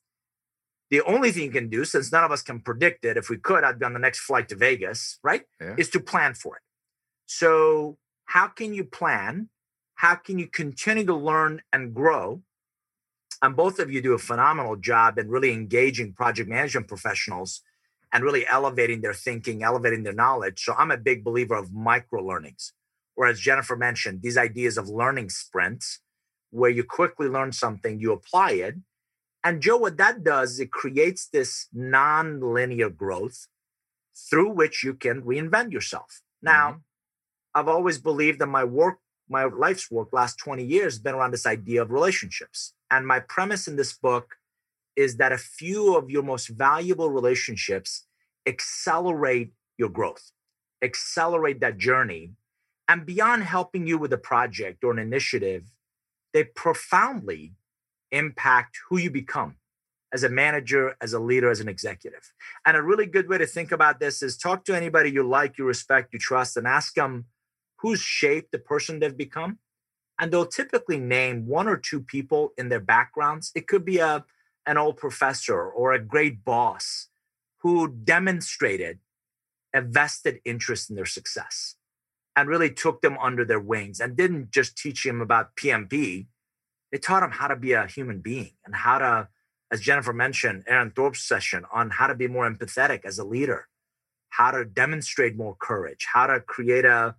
Speaker 4: the only thing you can do, since none of us can predict it, if we could, I'd be on the next flight to Vegas, right? Yeah. Is to plan for it. So how can you plan? How can you continue to learn and grow And both of you do a phenomenal job in really engaging project management professionals and really elevating their thinking, elevating their knowledge. So I'm a big believer of micro learnings. Whereas Jennifer mentioned these ideas of learning sprints, where you quickly learn something, you apply it. And Joe, what that does, is it creates this non-linear growth through which you can reinvent yourself. Now, mm-hmm. I've always believed that my work, my life's work, last 20 years, has been around this idea of relationships. And my premise in this book is that a few of your most valuable relationships accelerate your growth, accelerate that journey. And beyond helping you with a project or an initiative, they profoundly impact who you become as a manager, as a leader, as an executive. And a really good way to think about this is talk to anybody you like, you respect, you trust, and ask them who's shaped the person they've become. And they'll typically name one or two people in their backgrounds. It could be a an old professor or a great boss who demonstrated a vested interest in their success and really took them under their wings and didn't just teach them about PMP. They taught them how to be a human being and how to as Jennifer mentioned, Aaron Thorpe's session on how to be more empathetic as a leader, how to demonstrate more courage, how to create a,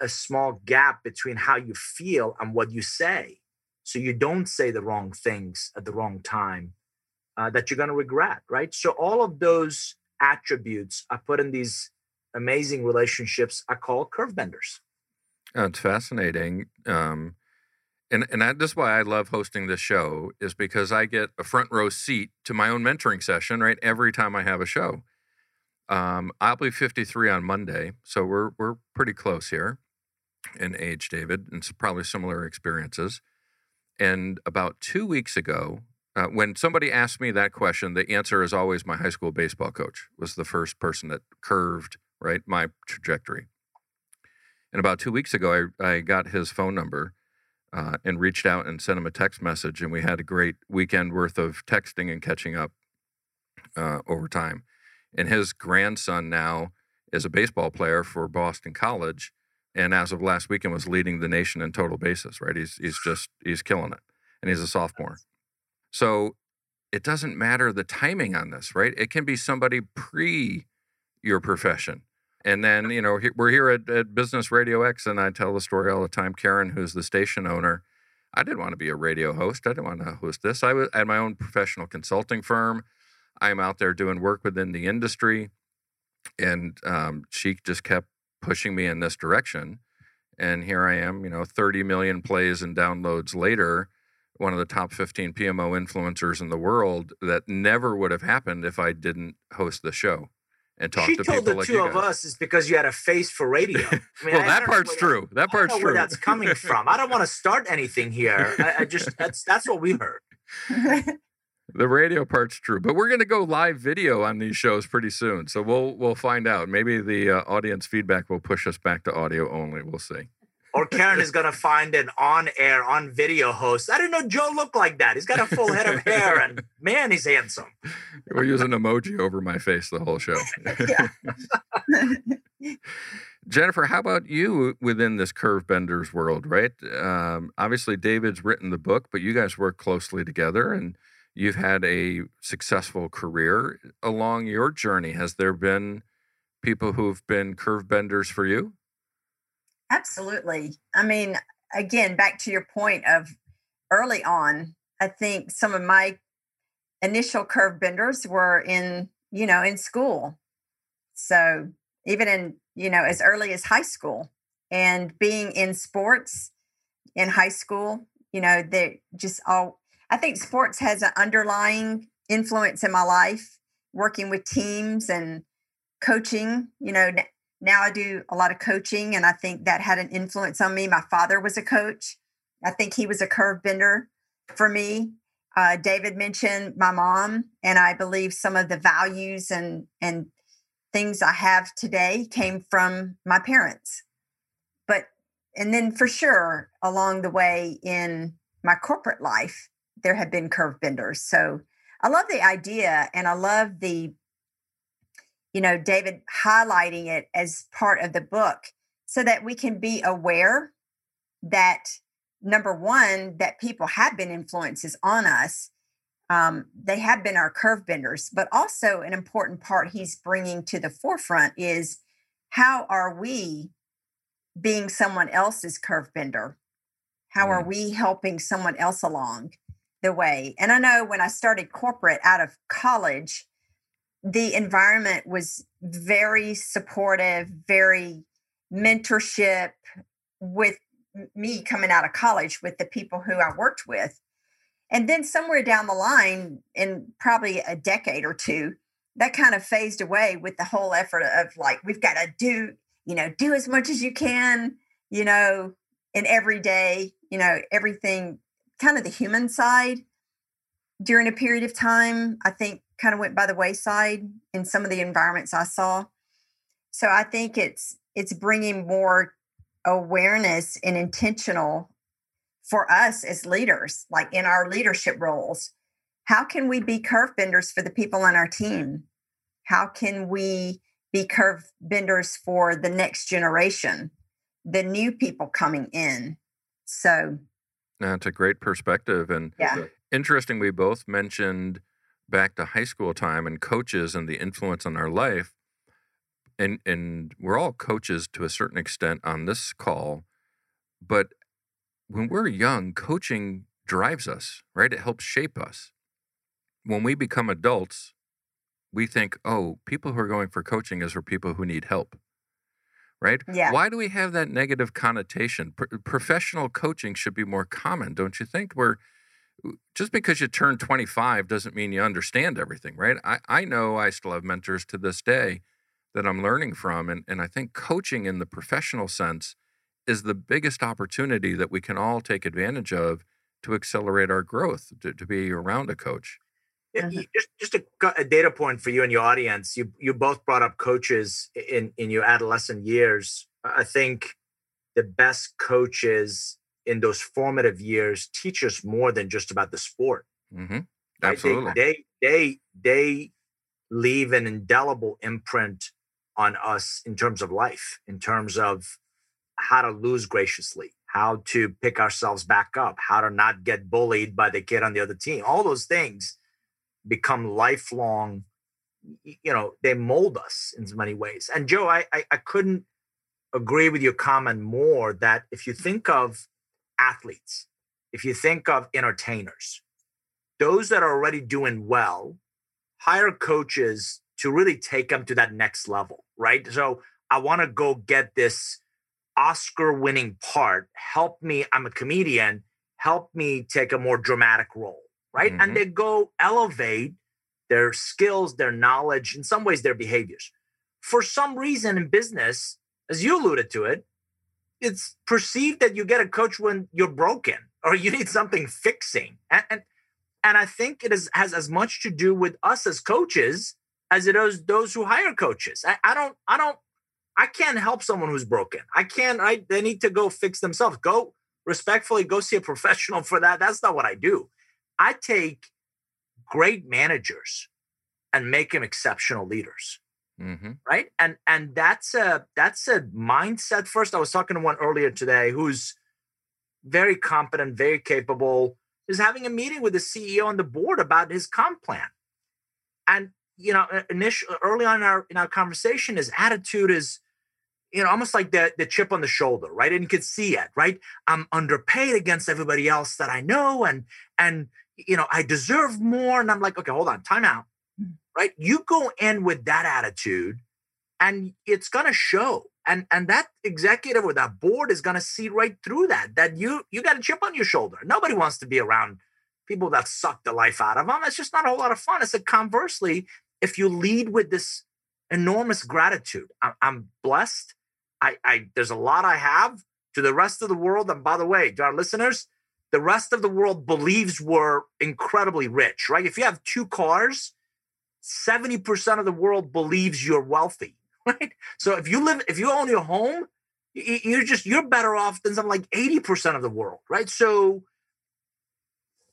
Speaker 4: a, small gap between how you feel and what you say. So you don't say the wrong things at the wrong time uh, that you're going to regret, right? So all of those attributes are put in these amazing relationships I call curve benders.
Speaker 2: Oh, fascinating. Um, and and that, this why I love hosting this show is because I get a front row seat to my own mentoring session right every time I have a show. Um, I'll be 53 on Monday, so we're we're pretty close here in age, David, and probably similar experiences. And about two weeks ago, uh, when somebody asked me that question, the answer is always my high school baseball coach was the first person that curved right my trajectory. And about two weeks ago, I, I got his phone number uh, and reached out and sent him a text message. And we had a great weekend worth of texting and catching up uh, over time. And his grandson now is a baseball player for Boston College. And as of last weekend, was leading the nation in total bases. Right? He's he's just he's killing it, and he's a sophomore. So it doesn't matter the timing on this, right? It can be somebody pre your profession and then, you know, we're here at, at Business Radio X, and I tell the story all the time. Karen, who's the station owner, I didn't want to be a radio host. I didn't want to host this. I was at my own professional consulting firm. I'm out there doing work within the industry. And um, she just kept pushing me in this direction. And here I am, you know, 30 million plays and downloads later, one of the top 15 PMO influencers in the world. That never would have happened if I didn't host the show and talk
Speaker 4: she
Speaker 2: to
Speaker 4: told
Speaker 2: people
Speaker 4: the
Speaker 2: like
Speaker 4: two of us is because you had a face for radio. I
Speaker 2: mean, well, I that part's true. That, that part's true.
Speaker 4: Where that's coming from. I don't want to start anything here. I, I just that's that's what we heard.
Speaker 2: the radio part's true, but we're going to go live video on these shows pretty soon, so we'll we'll find out. Maybe the uh, audience feedback will push us back to audio only. We'll see
Speaker 4: or Karen is going to find an on air, on video host. I didn't know Joe looked like that. He's got a full head of hair and man, he's handsome.
Speaker 2: We're using an emoji over my face the whole show. Jennifer, how about you within this curve benders world, right? Um, obviously, David's written the book, but you guys work closely together and you've had a successful career along your journey. Has there been people who've been curve benders for you?
Speaker 3: Absolutely. I mean, again, back to your point of early on, I think some of my initial curve benders were in, you know, in school. So even in, you know, as early as high school and being in sports in high school, you know, they just all, I think sports has an underlying influence in my life, working with teams and coaching, you know, now I do a lot of coaching, and I think that had an influence on me. My father was a coach. I think he was a curve bender for me. Uh, David mentioned my mom, and I believe some of the values and and things I have today came from my parents. But and then for sure along the way in my corporate life, there have been curve benders. So I love the idea, and I love the you know, David highlighting it as part of the book so that we can be aware that number one, that people have been influences on us. Um, they have been our curve benders, but also an important part he's bringing to the forefront is how are we being someone else's curve bender? How are we helping someone else along the way? And I know when I started corporate out of college, the environment was very supportive, very mentorship with me coming out of college with the people who I worked with. And then somewhere down the line, in probably a decade or two, that kind of phased away with the whole effort of like, we've got to do, you know, do as much as you can, you know, in every day, you know, everything kind of the human side during a period of time, I think kind of went by the wayside in some of the environments I saw. So I think it's it's bringing more awareness and intentional for us as leaders, like in our leadership roles. How can we be curve benders for the people on our team? How can we be curve benders for the next generation, the new people coming in? So
Speaker 2: that's a great perspective. And
Speaker 3: yeah.
Speaker 2: interesting, we both mentioned back to high school time and coaches and the influence on our life and and we're all coaches to a certain extent on this call but when we're young coaching drives us right it helps shape us when we become adults we think oh people who are going for coaching is for people who need help right
Speaker 3: yeah.
Speaker 2: why do we have that negative connotation Pro- professional coaching should be more common don't you think where just because you turn 25 doesn't mean you understand everything right i, I know i still have mentors to this day that I'm learning from. And, and I think coaching in the professional sense is the biggest opportunity that we can all take advantage of to accelerate our growth, to, to be around a coach.
Speaker 4: Mm-hmm. just just a, a, data point for you and your audience. You you both brought up coaches in in your adolescent years. I think the best coaches in those formative years teach us more than just about the sport.
Speaker 2: Mm-hmm. Absolutely,
Speaker 4: they, they they they leave an indelible imprint on us in terms of life, in terms of how to lose graciously, how to pick ourselves back up, how to not get bullied by the kid on the other team. All those things become lifelong, you know, they mold us in mm. many ways. And Joe, I, I, I couldn't agree with your comment more that if you think of athletes, if you think of entertainers, those that are already doing well, hire coaches to really take them to that next level, right? So I want to go get this Oscar winning part. Help me. I'm a comedian. Help me take a more dramatic role, right? Mm-hmm. And they go elevate their skills, their knowledge, in some ways, their behaviors. For some reason in business, as you alluded to it, it's perceived that you get a coach when you're broken or you need something fixing. And, and, and I think it is, has as much to do with us as coaches as it is those who hire coaches. I, I don't, I don't, I can't help someone who's broken. I can't, I, they need to go fix themselves. Go respectfully, go see a professional for that. That's not what I do. I take great managers and make them exceptional leaders. Mm-hmm. Right. And, and that's a, that's a mindset first. I was talking to one earlier today who's very competent, very capable, is having a meeting with the CEO and the board about his comp plan. And you know, initially early on in our in our conversation, his attitude is, you know, almost like the the chip on the shoulder, right? And you can see it, right? I'm underpaid against everybody else that I know, and and you know, I deserve more. And I'm like, okay, hold on, time out. Mm. Right? You go in with that attitude, and it's gonna show. And and that executive or that board is gonna see right through that. That you you got a chip on your shoulder. Nobody wants to be around people that suck the life out of them. It's just not a whole lot of fun. It's a conversely, if you lead with this enormous gratitude, I, am blessed. I, I there's a lot I have to the rest of the world. And by the way, to our listeners, the rest of the world believes we're incredibly rich, right? If you have two cars, 70% of the world believes you're wealthy, right? So if you live, if you own your home, you're just you're better off than something like 80% of the world, right? So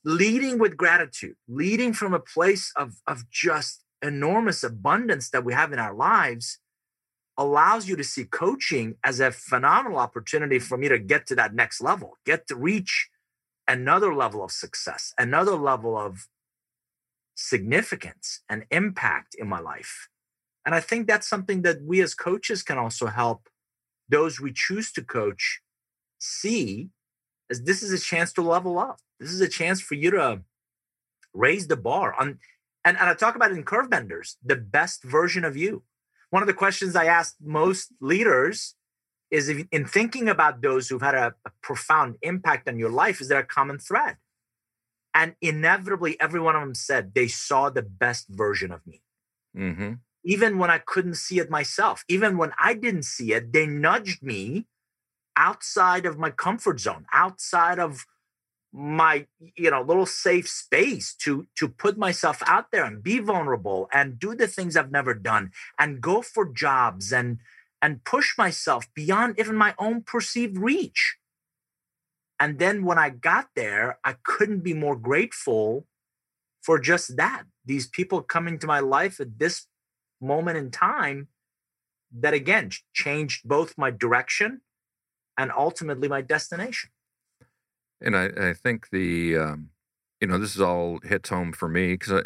Speaker 4: leading with gratitude, leading from a place of, of just enormous abundance that we have in our lives allows you to see coaching as a phenomenal opportunity for me to get to that next level, get to reach another level of success, another level of significance and impact in my life. And I think that's something that we as coaches can also help those we choose to coach see as this is a chance to level up. This is a chance for you to raise the bar on and, and I talk about it in curve benders, the best version of you. One of the questions I ask most leaders is if, in thinking about those who've had a, a profound impact on your life, is there a common thread? And inevitably, every one of them said they saw the best version of me. Mm-hmm. Even when I couldn't see it myself, even when I didn't see it, they nudged me outside of my comfort zone, outside of my you know little safe space to to put myself out there and be vulnerable and do the things I've never done and go for jobs and and push myself beyond even my own perceived reach. And then when I got there, I couldn't be more grateful for just that. These people coming to my life at this moment in time that again changed both my direction and ultimately my destination.
Speaker 2: And I, I think the, um, you know, this is all hits home for me because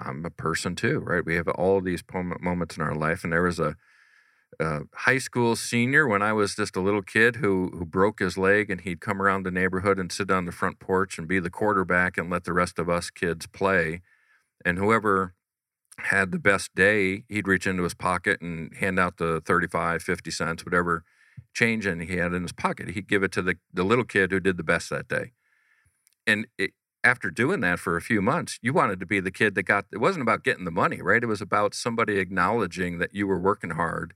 Speaker 2: I'm a person too, right? We have all these moments in our life, and there was a, a, high school senior when I was just a little kid who who broke his leg, and he'd come around the neighborhood and sit on the front porch and be the quarterback and let the rest of us kids play, and whoever had the best day, he'd reach into his pocket and hand out the 35, 50 cents, whatever change and he had in his pocket. He'd give it to the, the little kid who did the best that day. And it, after doing that for a few months, you wanted to be the kid that got it wasn't about getting the money, right? It was about somebody acknowledging that you were working hard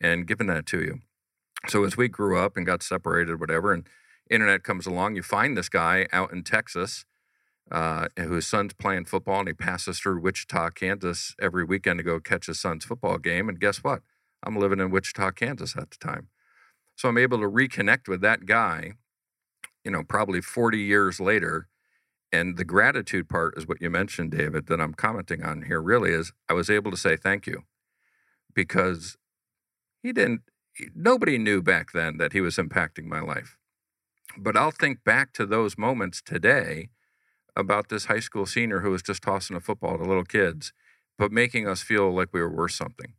Speaker 2: and giving that to you. So as we grew up and got separated, whatever, and internet comes along, you find this guy out in Texas uh, whose son's playing football and he passes through Wichita, Kansas every weekend to go catch his son's football game. And guess what? I'm living in Wichita, Kansas at the time. So I'm able to reconnect with that guy, you know, probably 40 years later. And the gratitude part is what you mentioned, David, that I'm commenting on here really is I was able to say thank you because he didn't, nobody knew back then that he was impacting my life. But I'll think back to those moments today about this high school senior who was just tossing a football to little kids, but making us feel like we were worth something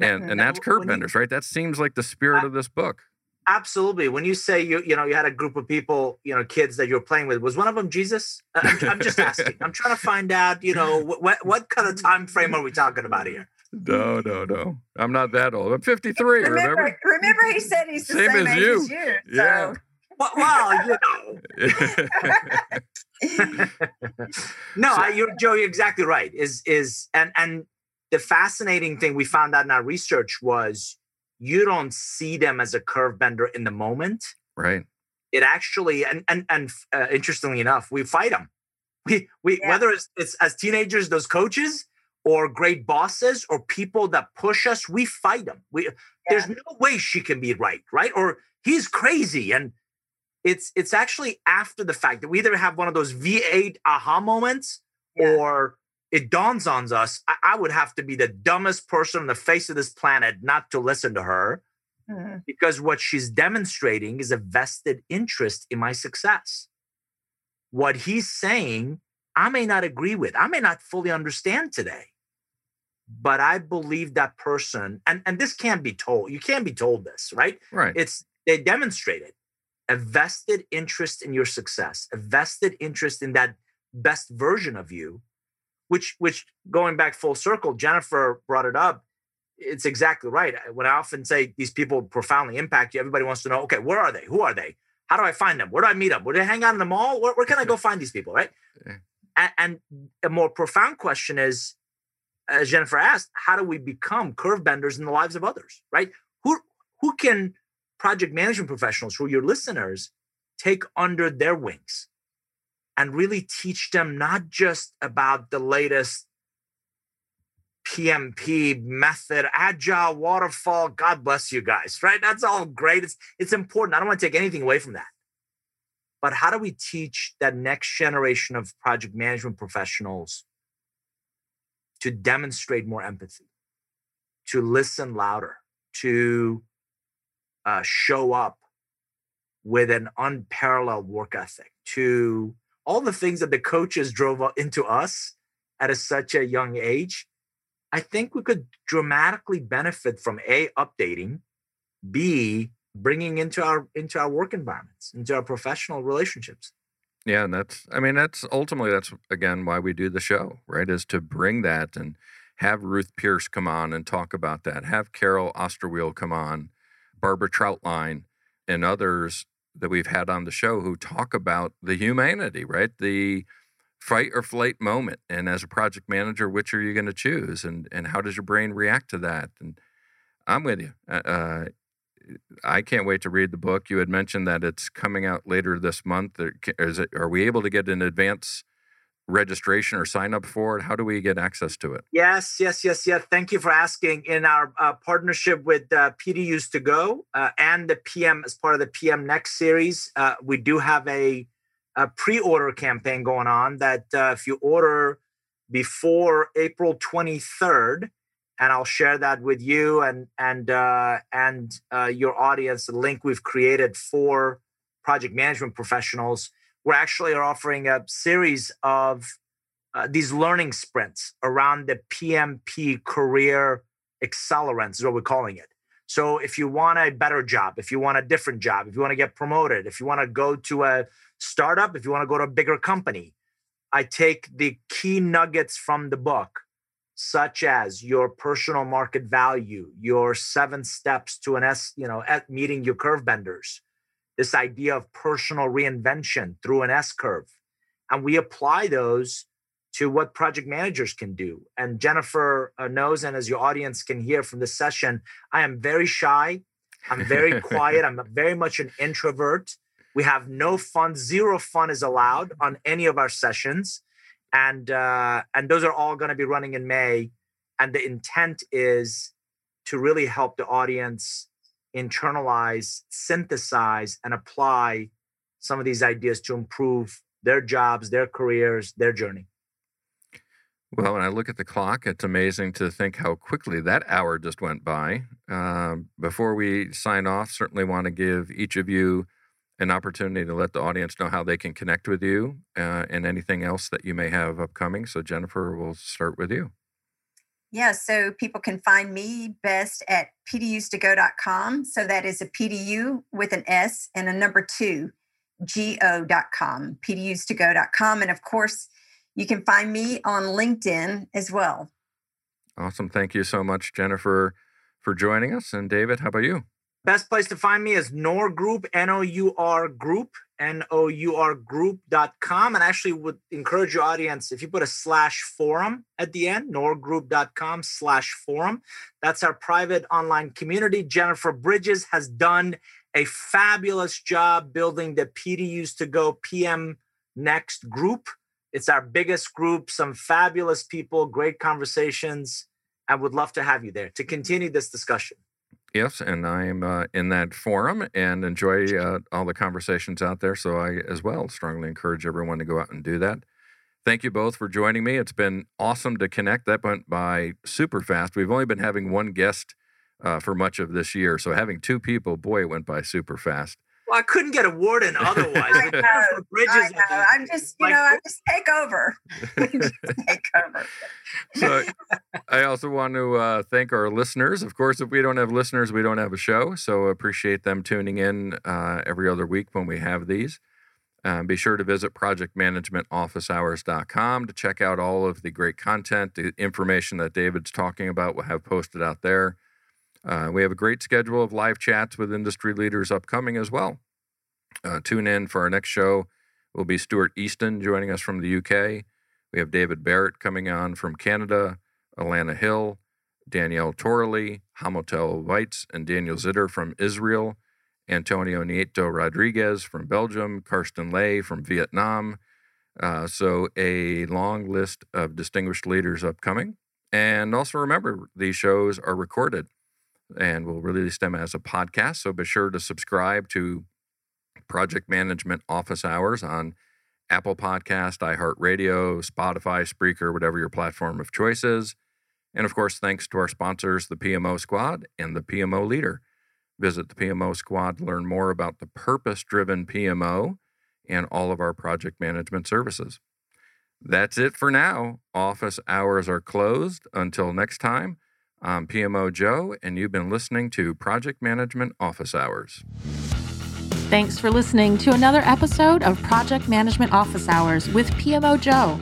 Speaker 2: and and that's curve benders, right? That seems like the spirit of this book.
Speaker 4: Absolutely. When you say you you know you had a group of people, you know, kids that you were playing with, was one of them Jesus? I'm, I'm just asking. I'm trying to find out, you know, what what kind of time frame are we talking about here?
Speaker 2: No, no, no. I'm not that old. I'm 53. Remember, remember,
Speaker 3: remember he said he's the same, same as, you. as, you. Yeah. So.
Speaker 4: Well, well, you know. no, so, I, you're Joe. You're exactly right. Is is and and the fascinating thing we found out in our research was you don't see them as a curve bender in the moment.
Speaker 2: Right.
Speaker 4: It actually, and and and uh, interestingly enough, we fight them. We we yeah. whether it's, it's as teenagers, those coaches, or great bosses, or people that push us, we fight them. We yeah. there's no way she can be right, right? Or he's crazy, and it's it's actually after the fact that we either have one of those V8 aha moments, yeah. or it dawns on us I, I, would have to be the dumbest person on the face of this planet not to listen to her mm-hmm. because what she's demonstrating is a vested interest in my success. What he's saying, I may not agree with, I may not fully understand today, but I believe that person, and, and this can't be told, you can't be told this, right?
Speaker 2: Right.
Speaker 4: It's they demonstrated a vested interest in your success, a vested interest in that best version of you which which going back full circle jennifer brought it up it's exactly right. When i often say these people profoundly impact you everybody wants to know okay where are they? Who are they? How do i find them? Where do i meet them? Where do they hang out in the mall? Where, where can i go find these people? Right? And, and a more profound question is as jennifer asked how do we become curve benders in the lives of others right who who can project management professionals who are your listeners take under their wings and really teach them not just about the latest PMP method, agile, waterfall. God bless you guys, right? That's all great. It's, it's important. I don't want to take anything away from that. But how do we teach that next generation of project management professionals to demonstrate more empathy, to listen louder, to uh, show up with an unparalleled work ethic, to all the things that the coaches drove into us at a, such a young age, I think we could dramatically benefit from a updating, b bringing into our into our work environments, into our professional relationships.
Speaker 2: Yeah, and that's I mean that's ultimately that's again why we do the show, right? Is to bring that and have Ruth Pearce come on and talk about that. Have Carole Osterweil come on, Barbara Trautlein, and others that we've had on the show who talk about the humanity, right? The fight or flight moment. And as a project manager, which are you going to choose? And and how does your brain react to that? And I'm with you. Uh, uh I can't wait to read the book. You had mentioned that it's coming out later this month. Is it, are we able to get an advance registration or sign up for it? How do we get access to it?
Speaker 4: Yes, yes, yes, yes. Thank you for asking. In our uh, partnership with uh, PDUs to Go uh, and the PM as part of the PM Next series, uh, we do have a, a, pre-order campaign going on. That uh, if you order before April 23rd, and I'll share that with you and and uh, and your audience. The link we've created for project management professionals We're actually are offering a series of uh, these learning sprints around the PMP career accelerants, is what we're calling it. So if you want a better job, if you want a different job, if you want to get promoted, if you want to go to a startup, if you want to go to a bigger company, I take the key nuggets from the book, such as your personal market value, your seven steps to an S, you know, at meeting your curve benders, this idea of personal reinvention through an S curve. And we apply those to what project managers can do. And Jennifer uh, knows, and as your audience can hear from this session, I am very shy. I'm very quiet. I'm very much an introvert. We have no fun, zero fun is allowed on any of our sessions. And uh, and those are all going to be running in May. And the intent is to really help the audience internalize, synthesize, and apply some of these ideas to improve their jobs, their careers, their journey.
Speaker 2: Well, when I look at the clock, it's amazing to think how quickly that hour just went by. Uh, before we sign off, certainly want to give each of you an opportunity to let the audience know how they can connect with you uh, and anything else that you may have upcoming. So, Jennifer, we'll start with you.
Speaker 3: Yeah, so people can find me best at pdustogo.com. So that is a PDU with an S and a number two, go.com, pdustogo.com. And of course, you can find me on LinkedIn as well.
Speaker 2: Awesome. Thank you so much, Jennifer, for joining us. And David, how about you?
Speaker 4: Best place to find me is Nour Group, N O U R Group, N O U R Group.com. And I actually would encourage your audience if you put a slash forum at the end, nourgroup.com slash forum. That's our private online community. Jennifer Bridges has done a fabulous job building the PDUs to go PM Next group. It's our biggest group, some fabulous people, great conversations. I would love to have you there to continue this discussion.
Speaker 2: Yes, and I'm uh, in that forum and enjoy uh, all the conversations out there. So I, as well, strongly encourage everyone to go out and do that. Thank you both for joining me. It's been awesome to connect. That went by super fast. We've only been having one guest uh, for much of this year, so having two people, boy, it went by super fast.
Speaker 4: Well, I couldn't get a word in otherwise. I know,
Speaker 3: Bridges I know. I'm just, you like, know, I just take over. just take over.
Speaker 2: so I also want to uh, thank our listeners. Of course, if we don't have listeners, we don't have a show. So appreciate them tuning in uh, every other week when we have these. Uh, be sure to visit projectmanagementofficehours.com to check out all of the great content, the information that David's talking about. We'll have posted out there. Uh, we have a great schedule of live chats with industry leaders upcoming as well. Uh, tune in for our next show. Will be Stuart Easton joining us from the UK. We have David Barrett coming on from Canada, Alana Hill, Danielle Torley, Hamotel Weitz, and Daniel Zitter from Israel, Antonio Nieto Rodriguez from Belgium, Karsten Lay from Vietnam. Uh, so, a long list of distinguished leaders upcoming. And also remember, these shows are recorded and we'll release them as a podcast. So be sure to subscribe to Project Management Office Hours on Apple Podcast, iHeartRadio, Spotify, Spreaker, whatever your platform of choice is. And of course, thanks to our sponsors, the PMO Squad and the PMO Leader. Visit the PMO Squad to learn more about the purpose driven PMO and all of our project management services. That's it for now. Office hours are closed. Until next time, I'm PMO Joe, and you've been listening to Project Management Office Hours.
Speaker 1: Thanks for listening to another episode of Project Management Office Hours with PMO Joe.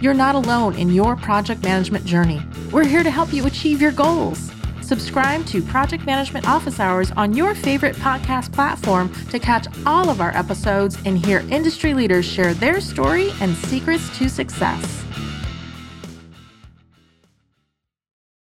Speaker 1: You're not alone in your project management journey. We're here to help you achieve your goals. Subscribe to Project Management Office Hours on your favorite podcast platform to catch all of our episodes and hear industry leaders share their story and secrets to success.